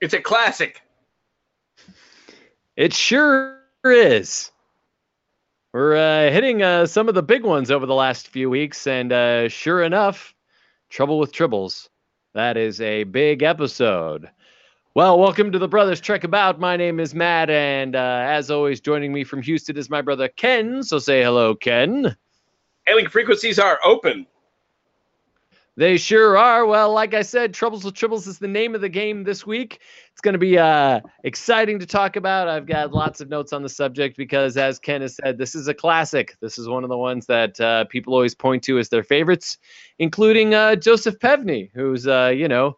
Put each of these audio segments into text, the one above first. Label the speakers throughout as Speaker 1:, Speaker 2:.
Speaker 1: It's a classic.
Speaker 2: It sure is. We're uh, hitting uh, some of the big ones over the last few weeks, and uh, sure enough, Trouble with Tribbles. That is a big episode. Well, welcome to the Brothers Trek About. My name is Matt, and uh, as always, joining me from Houston is my brother Ken. So say hello, Ken.
Speaker 1: Hailing frequencies are open.
Speaker 2: They sure are. Well, like I said, Troubles with Tribbles is the name of the game this week. It's going to be uh, exciting to talk about. I've got lots of notes on the subject because, as Ken has said, this is a classic. This is one of the ones that uh, people always point to as their favorites, including uh, Joseph Pevney, who's, uh, you know,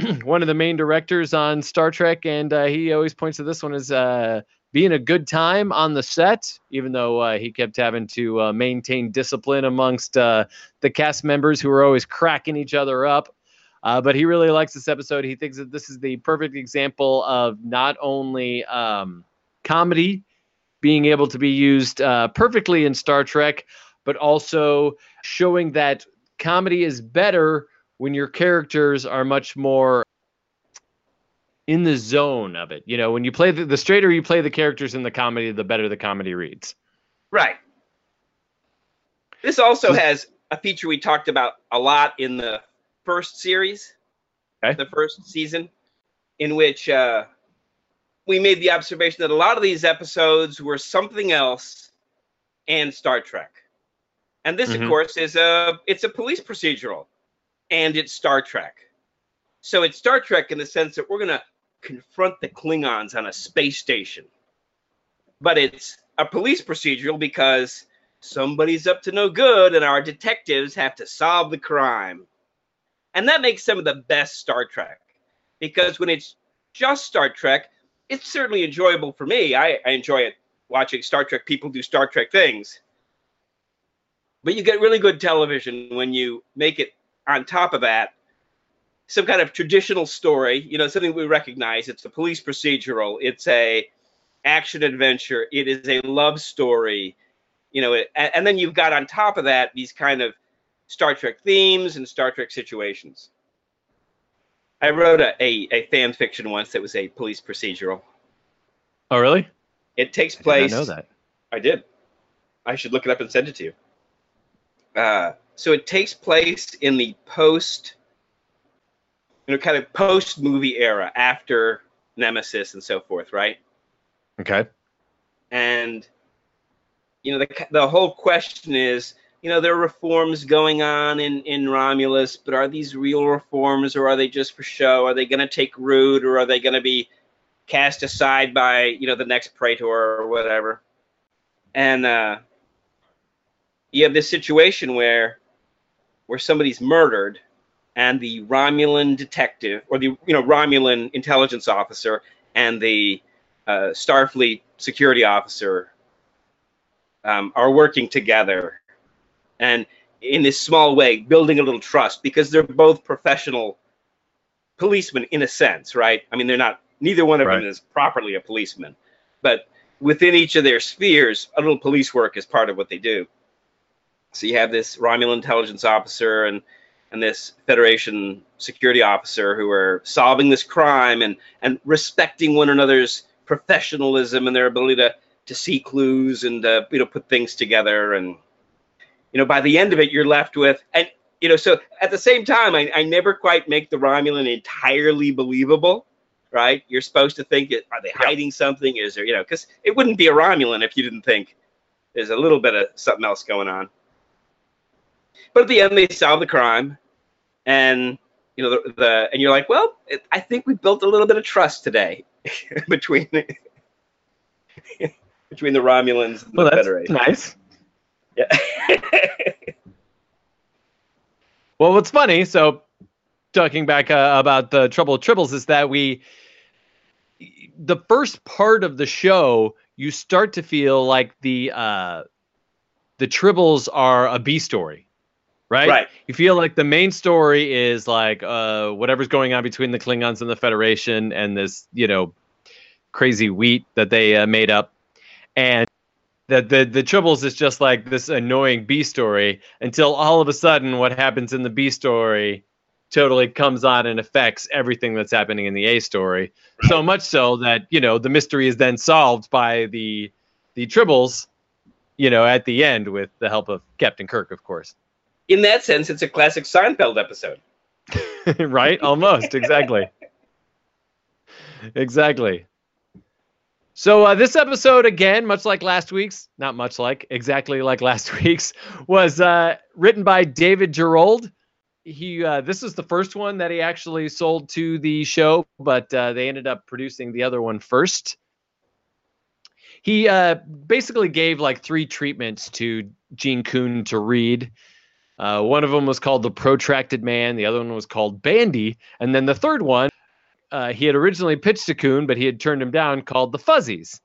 Speaker 2: one of the main directors on Star Trek, and uh, he always points to this one as uh, being a good time on the set, even though uh, he kept having to uh, maintain discipline amongst uh, the cast members who were always cracking each other up. Uh, but he really likes this episode. He thinks that this is the perfect example of not only um, comedy being able to be used uh, perfectly in Star Trek, but also showing that comedy is better when your characters are much more in the zone of it. You know, when you play the, the straighter you play the characters in the comedy, the better the comedy reads.
Speaker 1: Right. This also has a feature we talked about a lot in the first series,
Speaker 2: Okay.
Speaker 1: the first season, in which uh, we made the observation that a lot of these episodes were something else and Star Trek. And this,
Speaker 2: Mhm.
Speaker 1: of course, is a it's a police procedural, and it's Star Trek. So it's Star Trek in the sense that we're gonna confront the Klingons on a space station, but it's a police procedural because somebody's up to no good, and our detectives have to solve the crime. And that makes some of the best Star Trek. Because when it's just Star Trek, it's certainly enjoyable for me. I, I enjoy it watching Star Trek people do Star Trek things. But you get really good television when you make it on top of that some kind of traditional story, you know, something we recognize. It's a police procedural, it's a action adventure, it is a love story, you know, it, and, and then you've got on top of that these kind of Star Trek themes and Star Trek situations. I wrote a, a, a fan fiction once that was a police procedural.
Speaker 2: Oh, really?
Speaker 1: It takes
Speaker 2: I
Speaker 1: place.
Speaker 2: not know that.
Speaker 1: I did. I should look it up and send it to you. Uh, so it takes place in the post, you know, kind of post movie era after Nemesis and so forth, right?
Speaker 2: Okay.
Speaker 1: And you know, the the whole question is, you know, there are reforms going on in in Romulus, but are these real reforms or are they just for show? Are they going to take root or are they going to be cast aside by you know the next praetor or whatever? And uh, you have this situation where where somebody's murdered and the Romulan detective or the you know Romulan intelligence officer and the uh, Starfleet security officer um, are working together and in this small way building a little trust because they're both professional policemen in a sense right i mean they're not neither one of
Speaker 2: Right.
Speaker 1: them is properly a policeman but within each of their spheres a little police work is part of what they do so you have this romulan intelligence officer and and this federation security officer who are solving this crime and and respecting one another's professionalism and their ability to to see clues and uh, you know put things together. And you know by the end of it you're left with and you know so at the same time I, I never quite make the Romulan entirely believable right? You're supposed to think are they hiding something? Is there you know because it wouldn't be a Romulan if you didn't think there's a little bit of something else going on. But at the end they solve the crime and you know the, the and you're like well it, I think we built a little bit of trust today between between the Romulans and
Speaker 2: Well,
Speaker 1: the
Speaker 2: that's
Speaker 1: Federation.
Speaker 2: nice.
Speaker 1: Yeah.
Speaker 2: Well, what's funny, so talking back uh, about the Trouble with Tribbles is that we, the first part of the show, you start to feel like the uh, the Tribbles are a B story, right?
Speaker 1: Right.
Speaker 2: You feel like the main story is like uh, whatever's going on between the Klingons and the Federation and this, you know, crazy wheat that they uh, made up, and that the the Tribbles is just like this annoying B story until all of a sudden what happens in the B story totally comes on and affects everything that's happening in the A story. So much so that you know the mystery is then solved by the the tribbles, you know, at the end with the help of Captain Kirk, of course.
Speaker 1: In that sense, it's a classic Seinfeld episode.
Speaker 2: right? Almost exactly. exactly. So uh, this episode, again, much like last week's, not much like, exactly like last week's, was uh, written by David Gerrold. He uh, this is the first one that he actually sold to the show, but uh, they ended up producing the other one first. He uh, basically gave like three treatments to Gene Coon to read. Uh, one of them was called the Protracted Man. The other one was called Bandy, and then the third one uh, he had originally pitched to Coon, but he had turned him down, called The Fuzzies.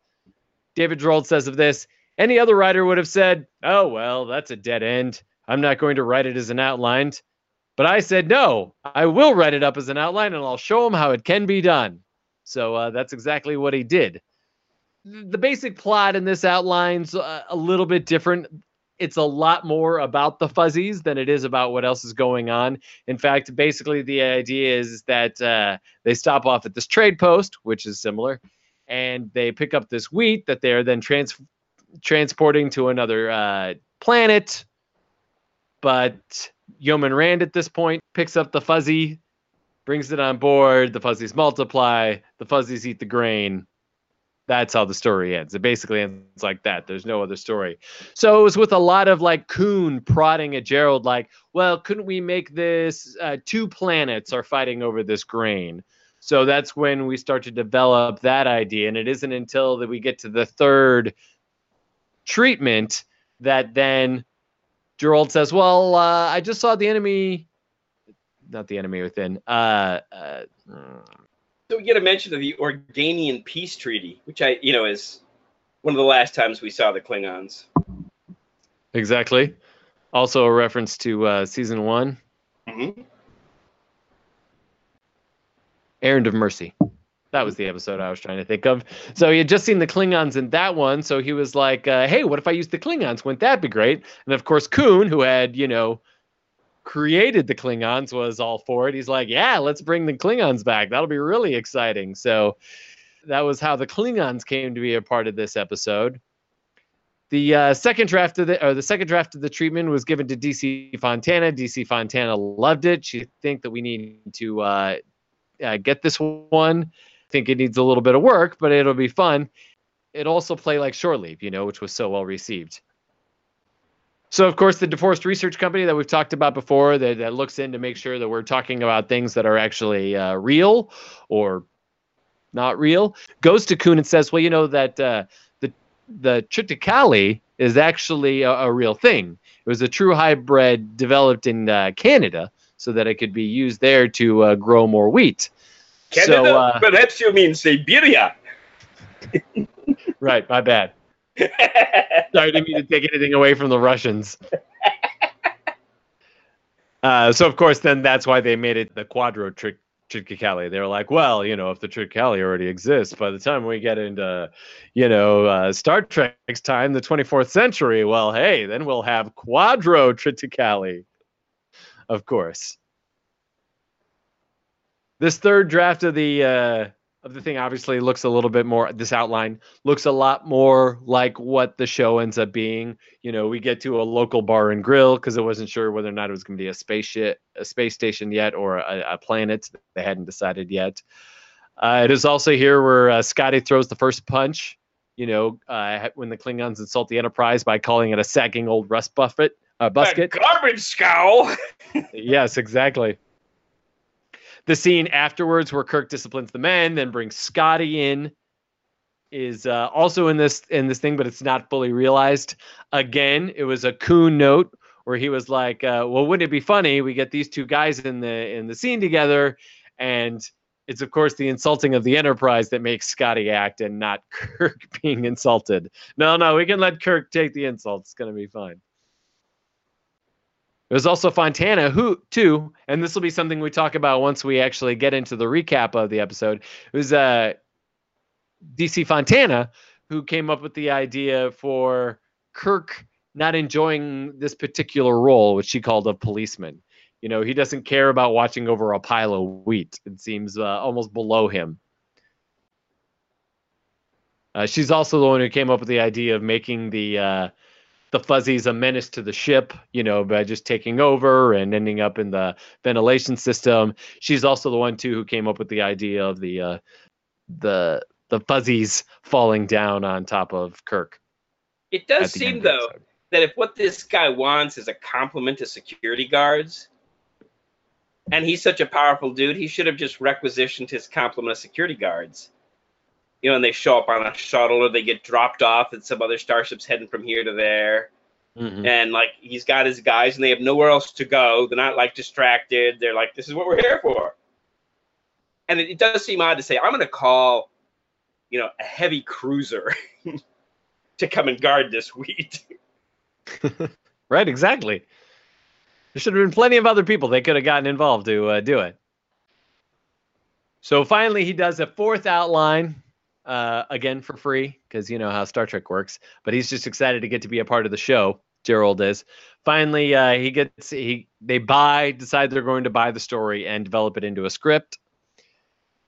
Speaker 2: David Gerrold says of this, any other writer would have said, oh, well, that's a dead end. I'm not going to write it as an outline. But I said, no, I will write it up as an outline and I'll show him how it can be done. So uh, that's exactly what he did. The basic plot in this outline's a, a little bit different it's a lot more about the fuzzies than it is about what else is going on. In fact, basically the idea is that uh, they stop off at this trade post, which is similar, and they pick up this wheat that they're then trans- transporting to another uh, planet. But Yeoman Rand at this point picks up the fuzzy, brings it on board. The fuzzies multiply. The fuzzies eat the grain that's how the story ends. It basically ends like that. There's no other story. So it was with a lot of like Coon prodding at Gerrold, like, well, couldn't we make this uh, two planets are fighting over this grain? So that's when we start to develop that idea. And it isn't until that we get to the third treatment that then Gerrold says, well, uh, I just saw the enemy, not the enemy within, uh, uh
Speaker 1: so we get a mention of the Organian peace treaty, which I, you know, is one of the last times we saw the Klingons.
Speaker 2: Exactly. Also a reference to uh, season one. Mm-hmm. Errand of Mercy. That was the episode I was trying to think of. So he had just seen the Klingons in that one, so he was like, uh, "Hey, what if I use the Klingons? Wouldn't that be great?" And of course, Coon, who had you know created the Klingons was all for it. He's like, yeah, let's bring the Klingons back. That'll be really exciting. So that was how the Klingons came to be a part of this episode. The uh, second draft of the or the second draft of the treatment was given to DC Fontana. DC Fontana loved it. She think that we need to uh, uh, get this one. I think it needs a little bit of work, but it'll be fun. It also play like Shore Leave, you know, which was so well received. So, of course, the DeForest Research Company that we've talked about before that, that looks in to make sure that we're talking about things that are actually uh, real or not real goes to Coon and says, well, you know, that uh, the, the triticale is actually a, a, real thing. It was a true hybrid developed in uh, Canada so that it could be used there to uh, grow more wheat.
Speaker 1: Canada? So, uh, Perhaps you mean Siberia.
Speaker 2: right, my bad. Sorry, didn't mean to take anything away from the Russians. Uh, so of course, then that's why they made it the Quadro trick. They were like, well, you know, if the Triticale already exists, by the time we get into, you know, uh, Star Trek's time, the 24th century, well, hey, then we'll have Quadro Triticale. Of course. This third draft of the uh, of the thing obviously looks a little bit more this outline looks a lot more like what the show ends up being. You know we get to a local bar and grill because it wasn't sure whether or not it was going to be a spaceship a space station yet or a, a planet they hadn't decided yet. Uh, it is also here where uh, scotty throws the first punch you know uh, when the klingons insult the enterprise by calling it a sagging old rust buffet uh, busket.
Speaker 1: garbage scow
Speaker 2: yes exactly the scene afterwards where Kirk disciplines the men, then brings Scotty in, is uh, also in this in this thing, but it's not fully realized. Again, it was a coon note where he was like, uh, "Well, wouldn't it be funny? We get these two guys in the in the scene together, and it's of course the insulting of the Enterprise that makes Scotty act, and not Kirk being insulted. No, no, we can let Kirk take the insult. It's gonna be fine." There's also Fontana, who too, and this will be something we talk about once we actually get into the recap of the episode. It was uh, DC Fontana who came up with the idea for Kirk not enjoying this particular role, which she called a policeman. You know, he doesn't care about watching over a pile of wheat. It seems uh, almost below him. Uh, she's also the one who came up with the idea of making the uh, the fuzzies a menace to the ship, you know, by just taking over and ending up in the ventilation system. She's also the one too who came up with the idea of the uh, the the fuzzies falling down on top of Kirk.
Speaker 1: It does seem though that if what this guy wants is a complement to security guards, and he's such a powerful dude, he should have just requisitioned his complement of security guards you know, and they show up on a shuttle or they get dropped off at some other starships heading from here to there. Mm-hmm. And like he's got his guys and they have nowhere else to go. They're not like distracted. They're like, this is what we're here for. And it, it does seem odd to say, I'm going to call, you know, a heavy cruiser to come and guard this wheat.
Speaker 2: right, exactly. There should have been plenty of other people they could have gotten involved to uh, do it. So finally, he does a fourth outline uh, again for free because you know how Star Trek works. But he's just excited to get to be a part of the show. Gerrold is. Finally, uh, he gets he they buy decide they're going to buy the story and develop it into a script.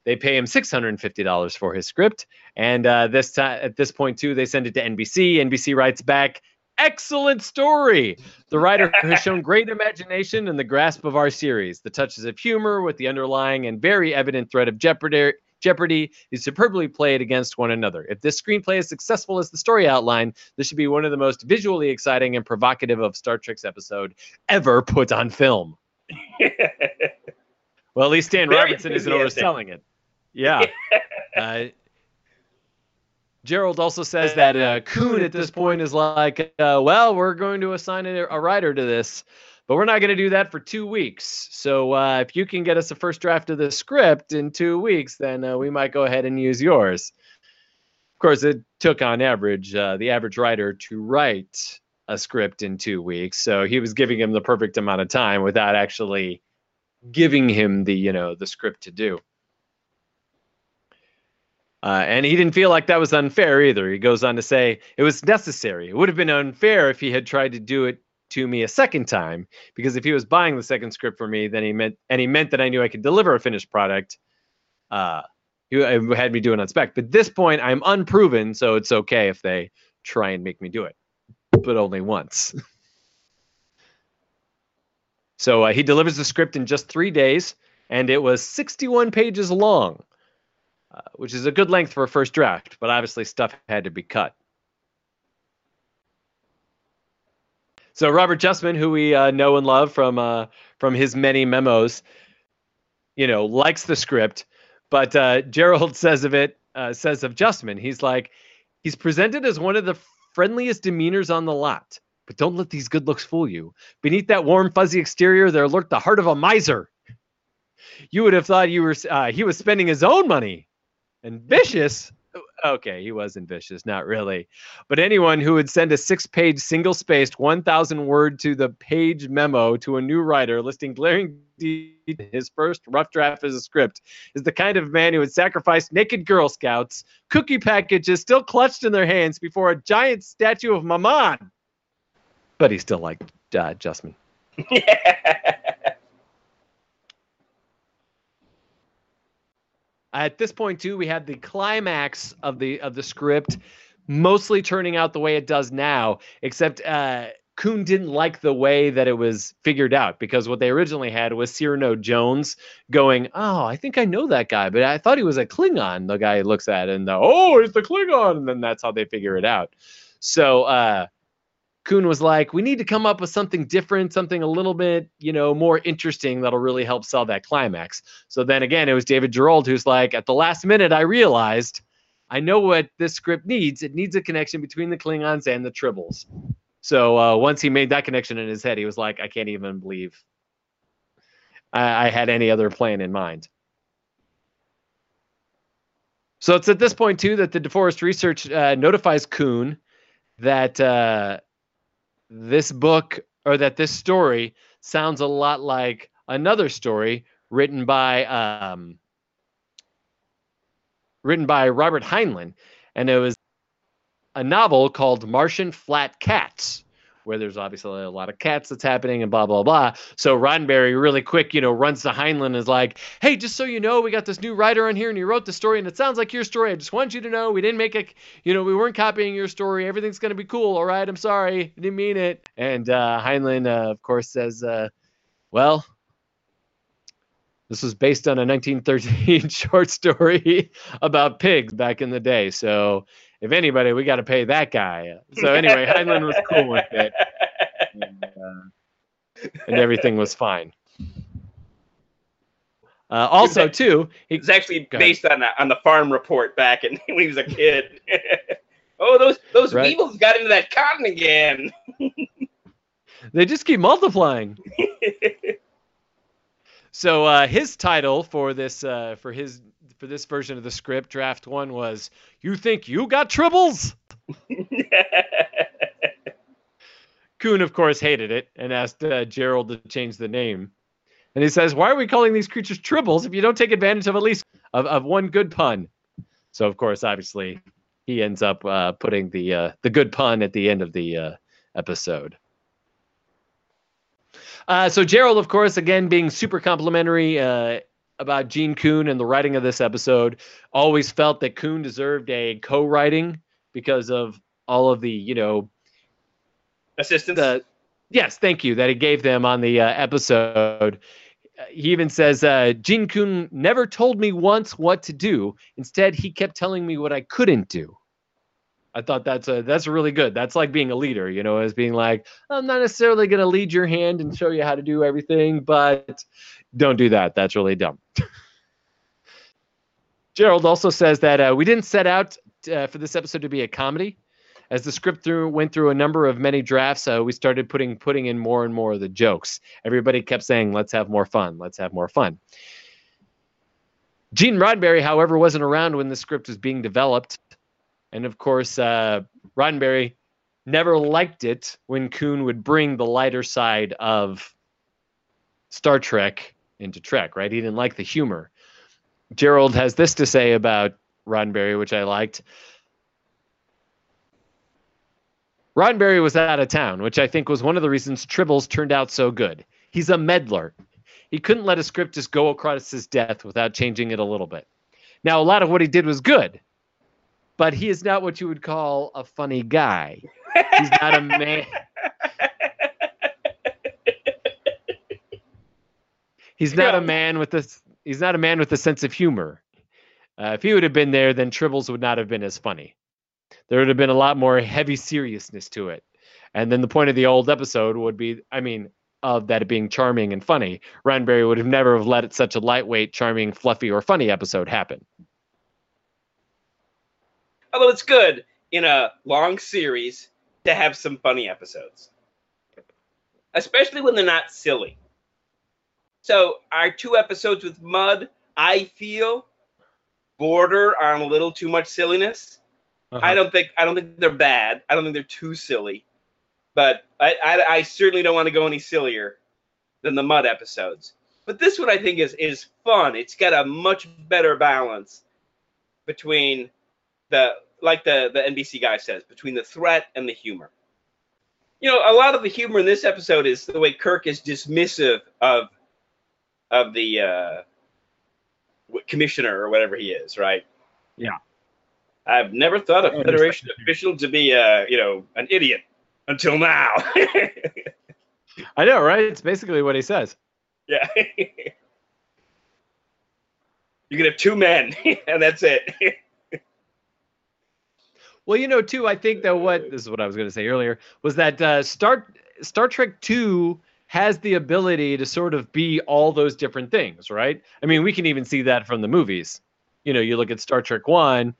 Speaker 2: They pay him six hundred and fifty dollars for his script, and uh, this time at this point too, they send it to NBC. NBC writes back, excellent story. The writer has shown great imagination and the grasp of our series. The touches of humor with the underlying and very evident threat of jeopardy Jeopardy is superbly played against one another. If this screenplay is successful as the story outline, this should be one of the most visually exciting and provocative of Star Trek's episode ever put on film. well, at least Stan Robertson isn't overselling it. Yeah. Uh, Gerrold also says that uh, Coon at this point is like, uh, well, we're going to assign a, a writer to this. But we're not going to do that for two weeks. So uh, if you can get us a first draft of the script in two weeks, then uh, we might go ahead and use yours. Of course, it took on average uh, the average writer to write a script in two weeks. So he was giving him the perfect amount of time without actually giving him the you know the script to do. Uh, and he didn't feel like that was unfair either. He goes on to say it was necessary. It would have been unfair if he had tried to do it to me a second time because if he was buying the second script for me, then he meant and he meant that I knew I could deliver a finished product. Uh, he had me do it on spec. But this point, I'm unproven, so it's okay if they try and make me do it, but only once. so uh, he delivers the script in just three days, and it was 61 pages long, uh, which is a good length for a first draft. But obviously, stuff had to be cut. So Robert Justman, who we uh, know and love from uh, from his many memos, you know, likes the script, but uh, Gerrold says of it uh, says of Justman, he's like, he's presented as one of the friendliest demeanors on the lot. But don't let these good looks fool you. Beneath that warm, fuzzy exterior, there lurked the heart of a miser. You would have thought you were uh, he was spending his own money. And vicious, okay, he wasn't vicious, not really. But anyone who would send a six page, single spaced, 1,000 word to the page memo to a new writer listing glaring his first rough draft as a script is the kind of man who would sacrifice naked Girl Scouts, cookie packages still clutched in their hands before a giant statue of Mammon. But he still liked uh, Justman. At this point, too, we had the climax of the of the script mostly turning out the way it does now, except uh, Coon didn't like the way that it was figured out because what they originally had was Cyrano Jones going, "Oh, I think I know that guy, but I thought he was a Klingon." The guy looks at it and the, "Oh, he's the Klingon," and then that's how they figure it out. So uh, Coon was like, we need to come up with something different, something a little bit, you know, more interesting that'll really help sell that climax. So then again, it was David Gerrold who's like, at the last minute, I realized I know what this script needs. It needs a connection between the Klingons and the Tribbles. So uh, once he made that connection in his head, he was like, I can't even believe I, I had any other plan in mind. So it's at this point too that the DeForest Research uh, notifies Coon that uh, this book or that this story sounds a lot like another story written by um, written by Robert Heinlein, and it was a novel called Martian Flat Cats, where there's obviously a lot of cats that's happening and blah blah blah. So Roddenberry really quick, you know, runs to Heinlein is like, "Hey, just so you know, we got this new writer on here and he wrote the story and it sounds like your story. I just want you to know we didn't make a, you know, we weren't copying your story. Everything's gonna be cool. All right, I'm sorry, I didn't mean it." And uh, Heinlein, uh, of course, says, uh, "Well." This was based on a 1913 short story about pigs back in the day. So if anybody, we got to pay that guy. So anyway, Heinlein was cool with it, and, uh, and everything was fine. Uh, also, too, he,
Speaker 1: It's actually
Speaker 2: ahead.
Speaker 1: based on the, on the farm report back in, when he was a kid. oh, those those
Speaker 2: Right.
Speaker 1: weevils got into that cotton again.
Speaker 2: they just keep multiplying. So uh, his title for this uh, for his for this version of the script, draft one, was "You think you got tribbles?" Coon, of course, hated it and asked uh, Gerrold to change the name. And he says, "Why are we calling these creatures tribbles if you don't take advantage of at least of, of one good pun?" So, of course, obviously, he ends up uh, putting the uh, the good pun at the end of the uh, episode. Uh, so Gerrold, of course, again being super complimentary uh, about Gene Coon and the writing of this episode, always felt that Coon deserved a co-writing because of all of the, you know,
Speaker 1: Assistance.
Speaker 2: the yes, thank you that he gave them on the uh, episode. He even says, uh, Gene Coon never told me once what to do. Instead, he kept telling me what I couldn't do. I thought that's a that's really good. That's like being a leader, you know, as being like, I'm not necessarily going to lead your hand and show you how to do everything, but don't do that. That's really dumb. Gerrold also says that uh, we didn't set out uh, for this episode to be a comedy. As the script through went through a number of many drafts, uh, we started putting putting in more and more of the jokes. Everybody kept saying, "Let's have more fun. Let's have more fun." Gene Roddenberry, however, wasn't around when the script was being developed, and of course, uh, Roddenberry never liked it when Coon would bring the lighter side of Star Trek into Trek. Right? He didn't like the humor. Gerrold has this to say about Roddenberry, which I liked. Roddenberry was out of town, which I think was one of the reasons Tribbles turned out so good. He's a meddler. He couldn't let a script just go across his death without changing it a little bit. Now, a lot of what he did was good, but he is not what you would call a funny guy. He's not a man. He's not a man with this. He's not a man with a sense of humor. Uh, if he would have been there, then Tribbles would not have been as funny. There would have been a lot more heavy seriousness to it. And then the point of the old episode would be, I mean, of that being charming and funny. Roddenberry would have never have let such a lightweight, charming, fluffy, or funny episode happen.
Speaker 1: Although it's good in a long series to have some funny episodes, especially when they're not silly. So our two episodes with Mudd, I feel, border on a little too much silliness. Uh-huh. I don't think I don't think they're bad. I don't think they're too silly, but I, I, I certainly don't want to go any sillier than the Mudd episodes. But this one I think is is fun. It's got a much better balance between the like the the NBC guy says between the threat and the humor. You know, a lot of the humor in this episode is the way Kirk is dismissive of of the uh, commissioner or whatever he is, right?
Speaker 2: Yeah.
Speaker 1: I've never thought a
Speaker 2: Oh,
Speaker 1: Federation official to be, uh, you know, an idiot until now.
Speaker 2: I know, right? It's basically what he says.
Speaker 1: yeah. you can have two men, and that's it.
Speaker 2: Well, you know, too, I think that what this is what I was going to say earlier was that uh, Star Star Trek Two has the ability to sort of be all those different things, right? I mean, we can even see that from the movies. You know, you look at Star Trek One,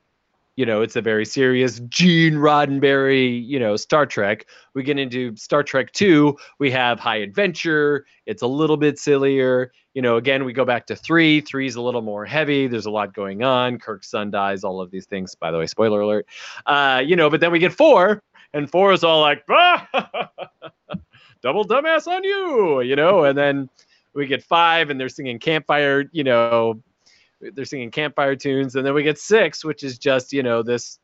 Speaker 2: you know, it's a very serious Gene Roddenberry, you know, Star Trek. We get into Star Trek 2, we have high adventure, it's a little bit sillier. You know, again, we go back to 3, 3 is a little more heavy, there's a lot going on, Kirk's son dies, all of these things, by the way, spoiler alert. Uh, you know, but then we get 4 and 4 is all like, ah, double dumbass on you, you know, and then we get 5 and they're singing campfire, you know, they're singing campfire tunes. And then we get six which is just you know this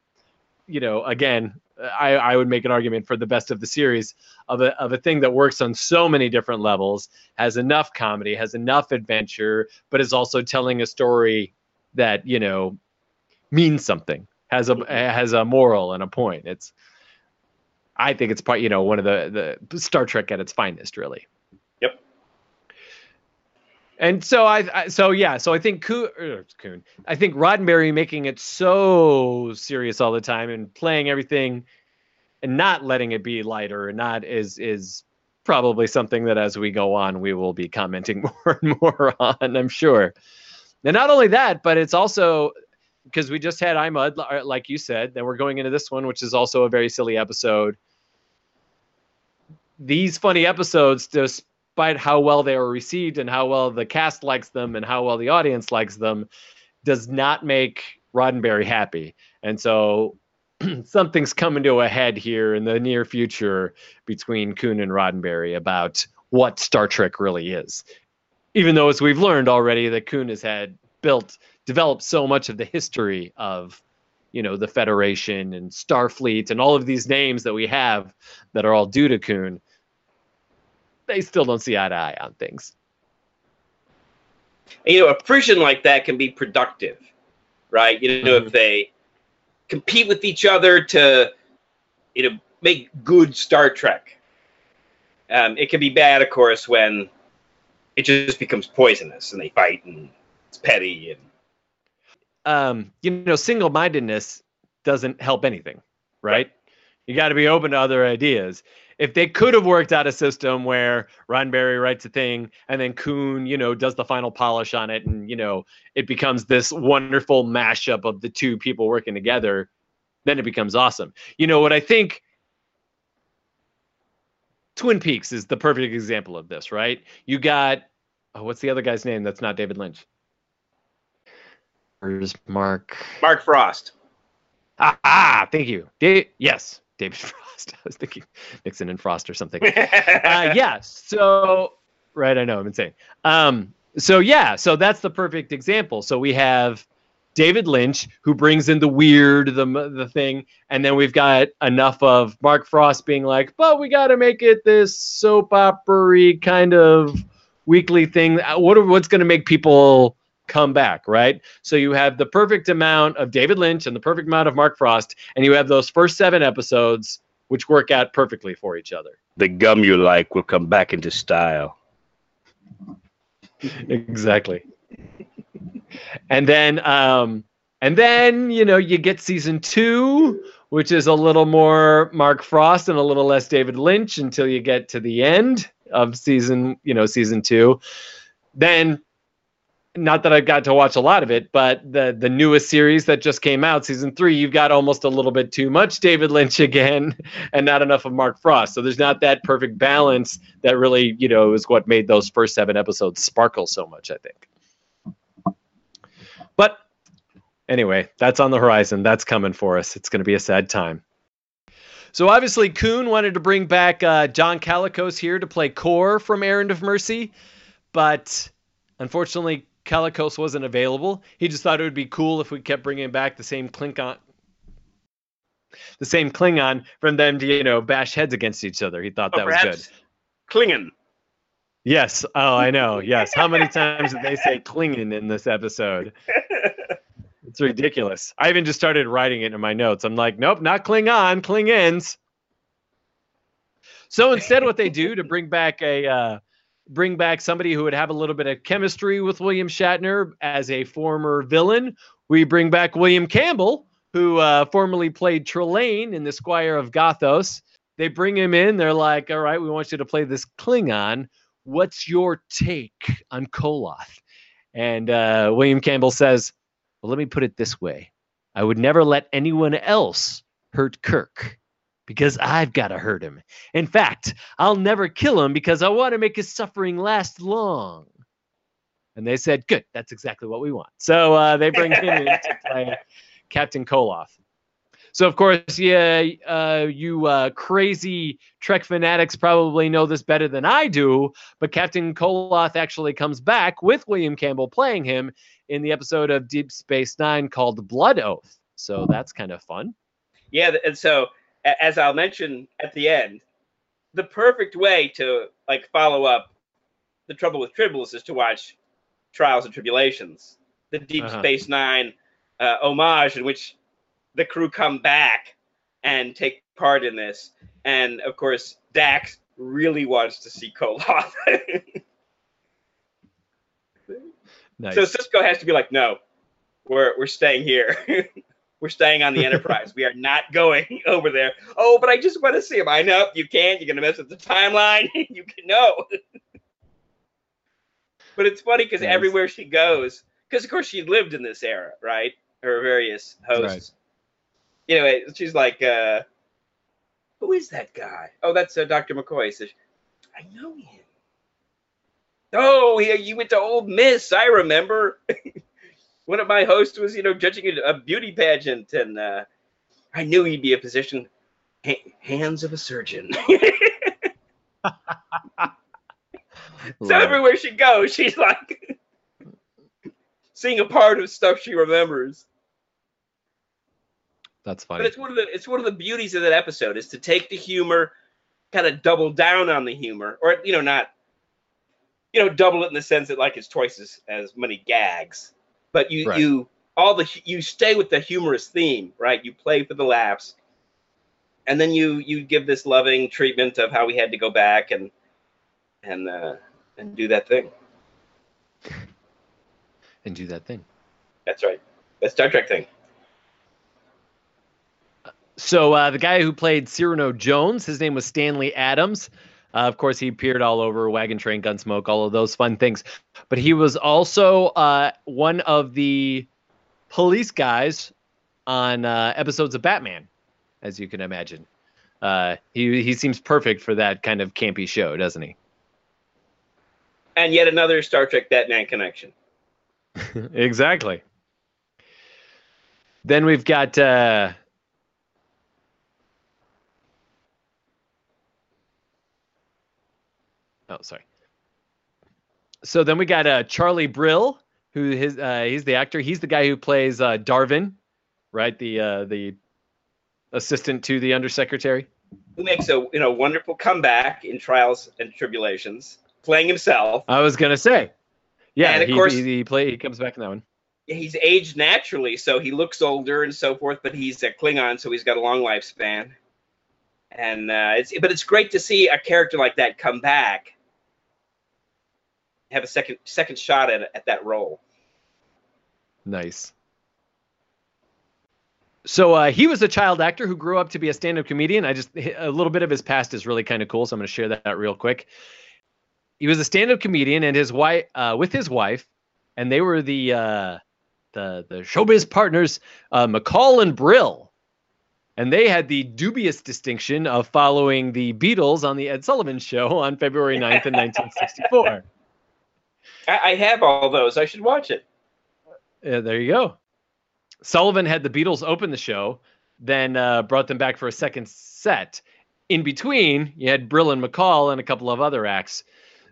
Speaker 2: you know again I, I would make an argument for the best of the series of a, of a thing that works on so many different levels, has enough comedy, has enough adventure, but is also telling a story that you know means something, has a mm-hmm. has a moral and a point. It's I think it's part you know one of the the Star Trek at its finest, really.
Speaker 1: Yep.
Speaker 2: And so I, I so yeah so I think Coon, er, Coon I think Roddenberry making it so serious all the time and playing everything and not letting it be lighter and not is is probably something that as we go on we will be commenting more and more on I'm sure. And not only that, but it's also because we just had I, Mudd, like you said, then we're going into this one, which is also a very silly episode. These funny episodes, despite how well they were received and how well the cast likes them and how well the audience likes them, does not make Roddenberry happy. And so something's coming to a head here in the near future between Coon and Roddenberry about what Star Trek really is. Even though, as we've learned already, that Coon has had built developed so much of the history of you know the Federation and Starfleet and all of these names that we have that are all due to Coon, they still don't see eye to eye on things.
Speaker 1: And, you know, a friction like that can be productive, right? You know, mm-hmm. if they compete with each other to, you know, make good Star Trek. Um, it can be bad, of course, when it just becomes poisonous and they fight and it's petty and
Speaker 2: um, you know, single mindedness doesn't help anything, right? You got to be open to other ideas. If they could have worked out a system where Roddenberry writes a thing and then Coon, you know, does the final polish on it, and you know, it becomes this wonderful mashup of the two people working together, then it becomes awesome. You know what I think? Twin Peaks is the perfect example of this, right? You got oh, what's the other guy's name that's not David Lynch? Mark?
Speaker 1: Mark Frost.
Speaker 2: Ah, ah thank you. Da- yes, David Frost. I was thinking Nixon and Frost or something. uh, yeah. So, right, I know I'm insane. Um, so yeah, so that's the perfect example. So we have David Lynch who brings in the weird, the the thing, and then we've got enough of Mark Frost being like, but we got to make it this soap opera kind of weekly thing. What are, what's going to make people come back, right? So you have the perfect amount of David Lynch and the perfect amount of Mark Frost, and you have those first seven episodes which work out perfectly for each other.
Speaker 1: The gum you like will come back into style.
Speaker 2: exactly. and then um and then, you know, you get season 2, which is a little more Mark Frost and a little less David Lynch until you get to the end of season, you know, season 2. Then not that I've got to watch a lot of it, but the the newest series that just came out, season three, you've got almost a little bit too much David Lynch again, and not enough of Mark Frost. So there's not that perfect balance that really, you know, is what made those first seven episodes sparkle so much. I think. But anyway, that's on the horizon. That's coming for us. It's going to be a sad time. So obviously, Coon wanted to bring back uh, John Colicos here to play Kor from Errand of Mercy, but unfortunately, Colicos wasn't available. He just thought it would be cool if we kept bringing back the same Klingon, the same Klingon from them to you know bash heads against each other. He thought oh, that was good.
Speaker 1: Klingon.
Speaker 2: Yes. Oh, I know. Yes. How many times did they say Klingon in this episode? It's ridiculous. I even just started writing it in my notes. I'm like, nope, not Klingon, Klingons. So instead, what they do to bring back a uh, bring back somebody who would have a little bit of chemistry with William Shatner as a former villain. We bring back William Campbell, who uh, formerly played Trelane in The Squire of Gothos. They bring him in. They're like, all right, we want you to play this Klingon. What's your take on Koloth? And uh, William Campbell says, well, let me put it this way I would never let anyone else hurt Kirk because I've got to hurt him. In fact, I'll never kill him because I want to make his suffering last long. And they said, good, that's exactly what we want. So uh, they bring him in to play Captain Koloth. So, of course, yeah, uh, you uh, crazy Trek fanatics probably know this better than I do, but Captain Koloth actually comes back with William Campbell playing him in the episode of Deep Space Nine called Blood Oath. So that's kind of fun.
Speaker 1: Yeah, and so as I'll mention at the end, the perfect way to like follow up the trouble with tribbles is to watch Trials and Tribulations, the Deep
Speaker 2: Uh-huh.
Speaker 1: Space Nine uh, homage in which the crew come back and take part in this. And of course, Dax really wants to see Koloth.
Speaker 2: Nice.
Speaker 1: So Sisko has to be like, no, we're we're staying here. we're staying on the Enterprise. we are not going over there. Oh, but I just want to see him. I know you can't. You're gonna mess with the timeline. you can no. but it's funny because
Speaker 2: Nice.
Speaker 1: everywhere she goes, because of course she lived in this era, right? Her various hosts. Know, it- she's like, uh, who is that guy? Oh, that's uh, Dr. McCoy. Says, I know him. Oh, he, you went to Ole Miss. I remember. One of my hosts was, you know, judging a, a beauty pageant, and uh, I knew he'd be a position Ha- hands of a surgeon. so everywhere she goes, she's like seeing a part of stuff she remembers.
Speaker 2: That's funny.
Speaker 1: But it's one of the it's one of the beauties of that episode is to take the humor, kind of double down on the humor, or you know, not you know, double it in the sense that like it's twice as, as many gags, but you
Speaker 2: Right.
Speaker 1: you all the you stay with the humorous theme, right? You play for the laughs, and then you you give this loving treatment of how we had to go back and and uh, and do that thing.
Speaker 2: And do that thing.
Speaker 1: That's right, that Star Trek thing.
Speaker 2: So uh, the guy who played Cyrano Jones, his name was Stanley Adams. Uh, of course, he appeared all over Wagon Train, Gunsmoke, all of those fun things. But he was also uh, one of the police guys on uh, episodes of Batman, as you can imagine. Uh, he he seems perfect for that kind of campy show, doesn't he?
Speaker 1: And yet another Star Trek Batman connection.
Speaker 2: exactly. Then we've got oh sorry. So then we got uh, Charlie Brill, who his uh, he's the actor. He's the guy who plays uh, Darvin, right? The uh, the assistant to the undersecretary.
Speaker 1: who makes a you know wonderful comeback in Trials and Tribulations, playing himself.
Speaker 2: I was gonna say, yeah,
Speaker 1: And of
Speaker 2: he,
Speaker 1: course-
Speaker 2: he, he play he comes back in that one.
Speaker 1: He's aged naturally, so he looks older and so forth. But he's a Klingon, so he's got a long lifespan. And uh, it's but it's great to see a character like that come back, have a second second shot at at that role.
Speaker 2: Nice. So uh, he was a child actor who grew up to be a stand-up comedian. I just a little bit of his past is really kind of cool, so I'm going to share that real quick. He was a stand-up comedian, and his wife uh, with his wife, and they were the uh, the the showbiz partners, uh, McCall and Brill, and they had the dubious distinction of following the Beatles on the Ed Sullivan Show on February 9th in 1964.
Speaker 1: I, I have all those. I should watch it.
Speaker 2: Yeah, there you go. Sullivan had the Beatles open the show, then uh, brought them back for a second set. In between, you had Brill and McCall and a couple of other acts.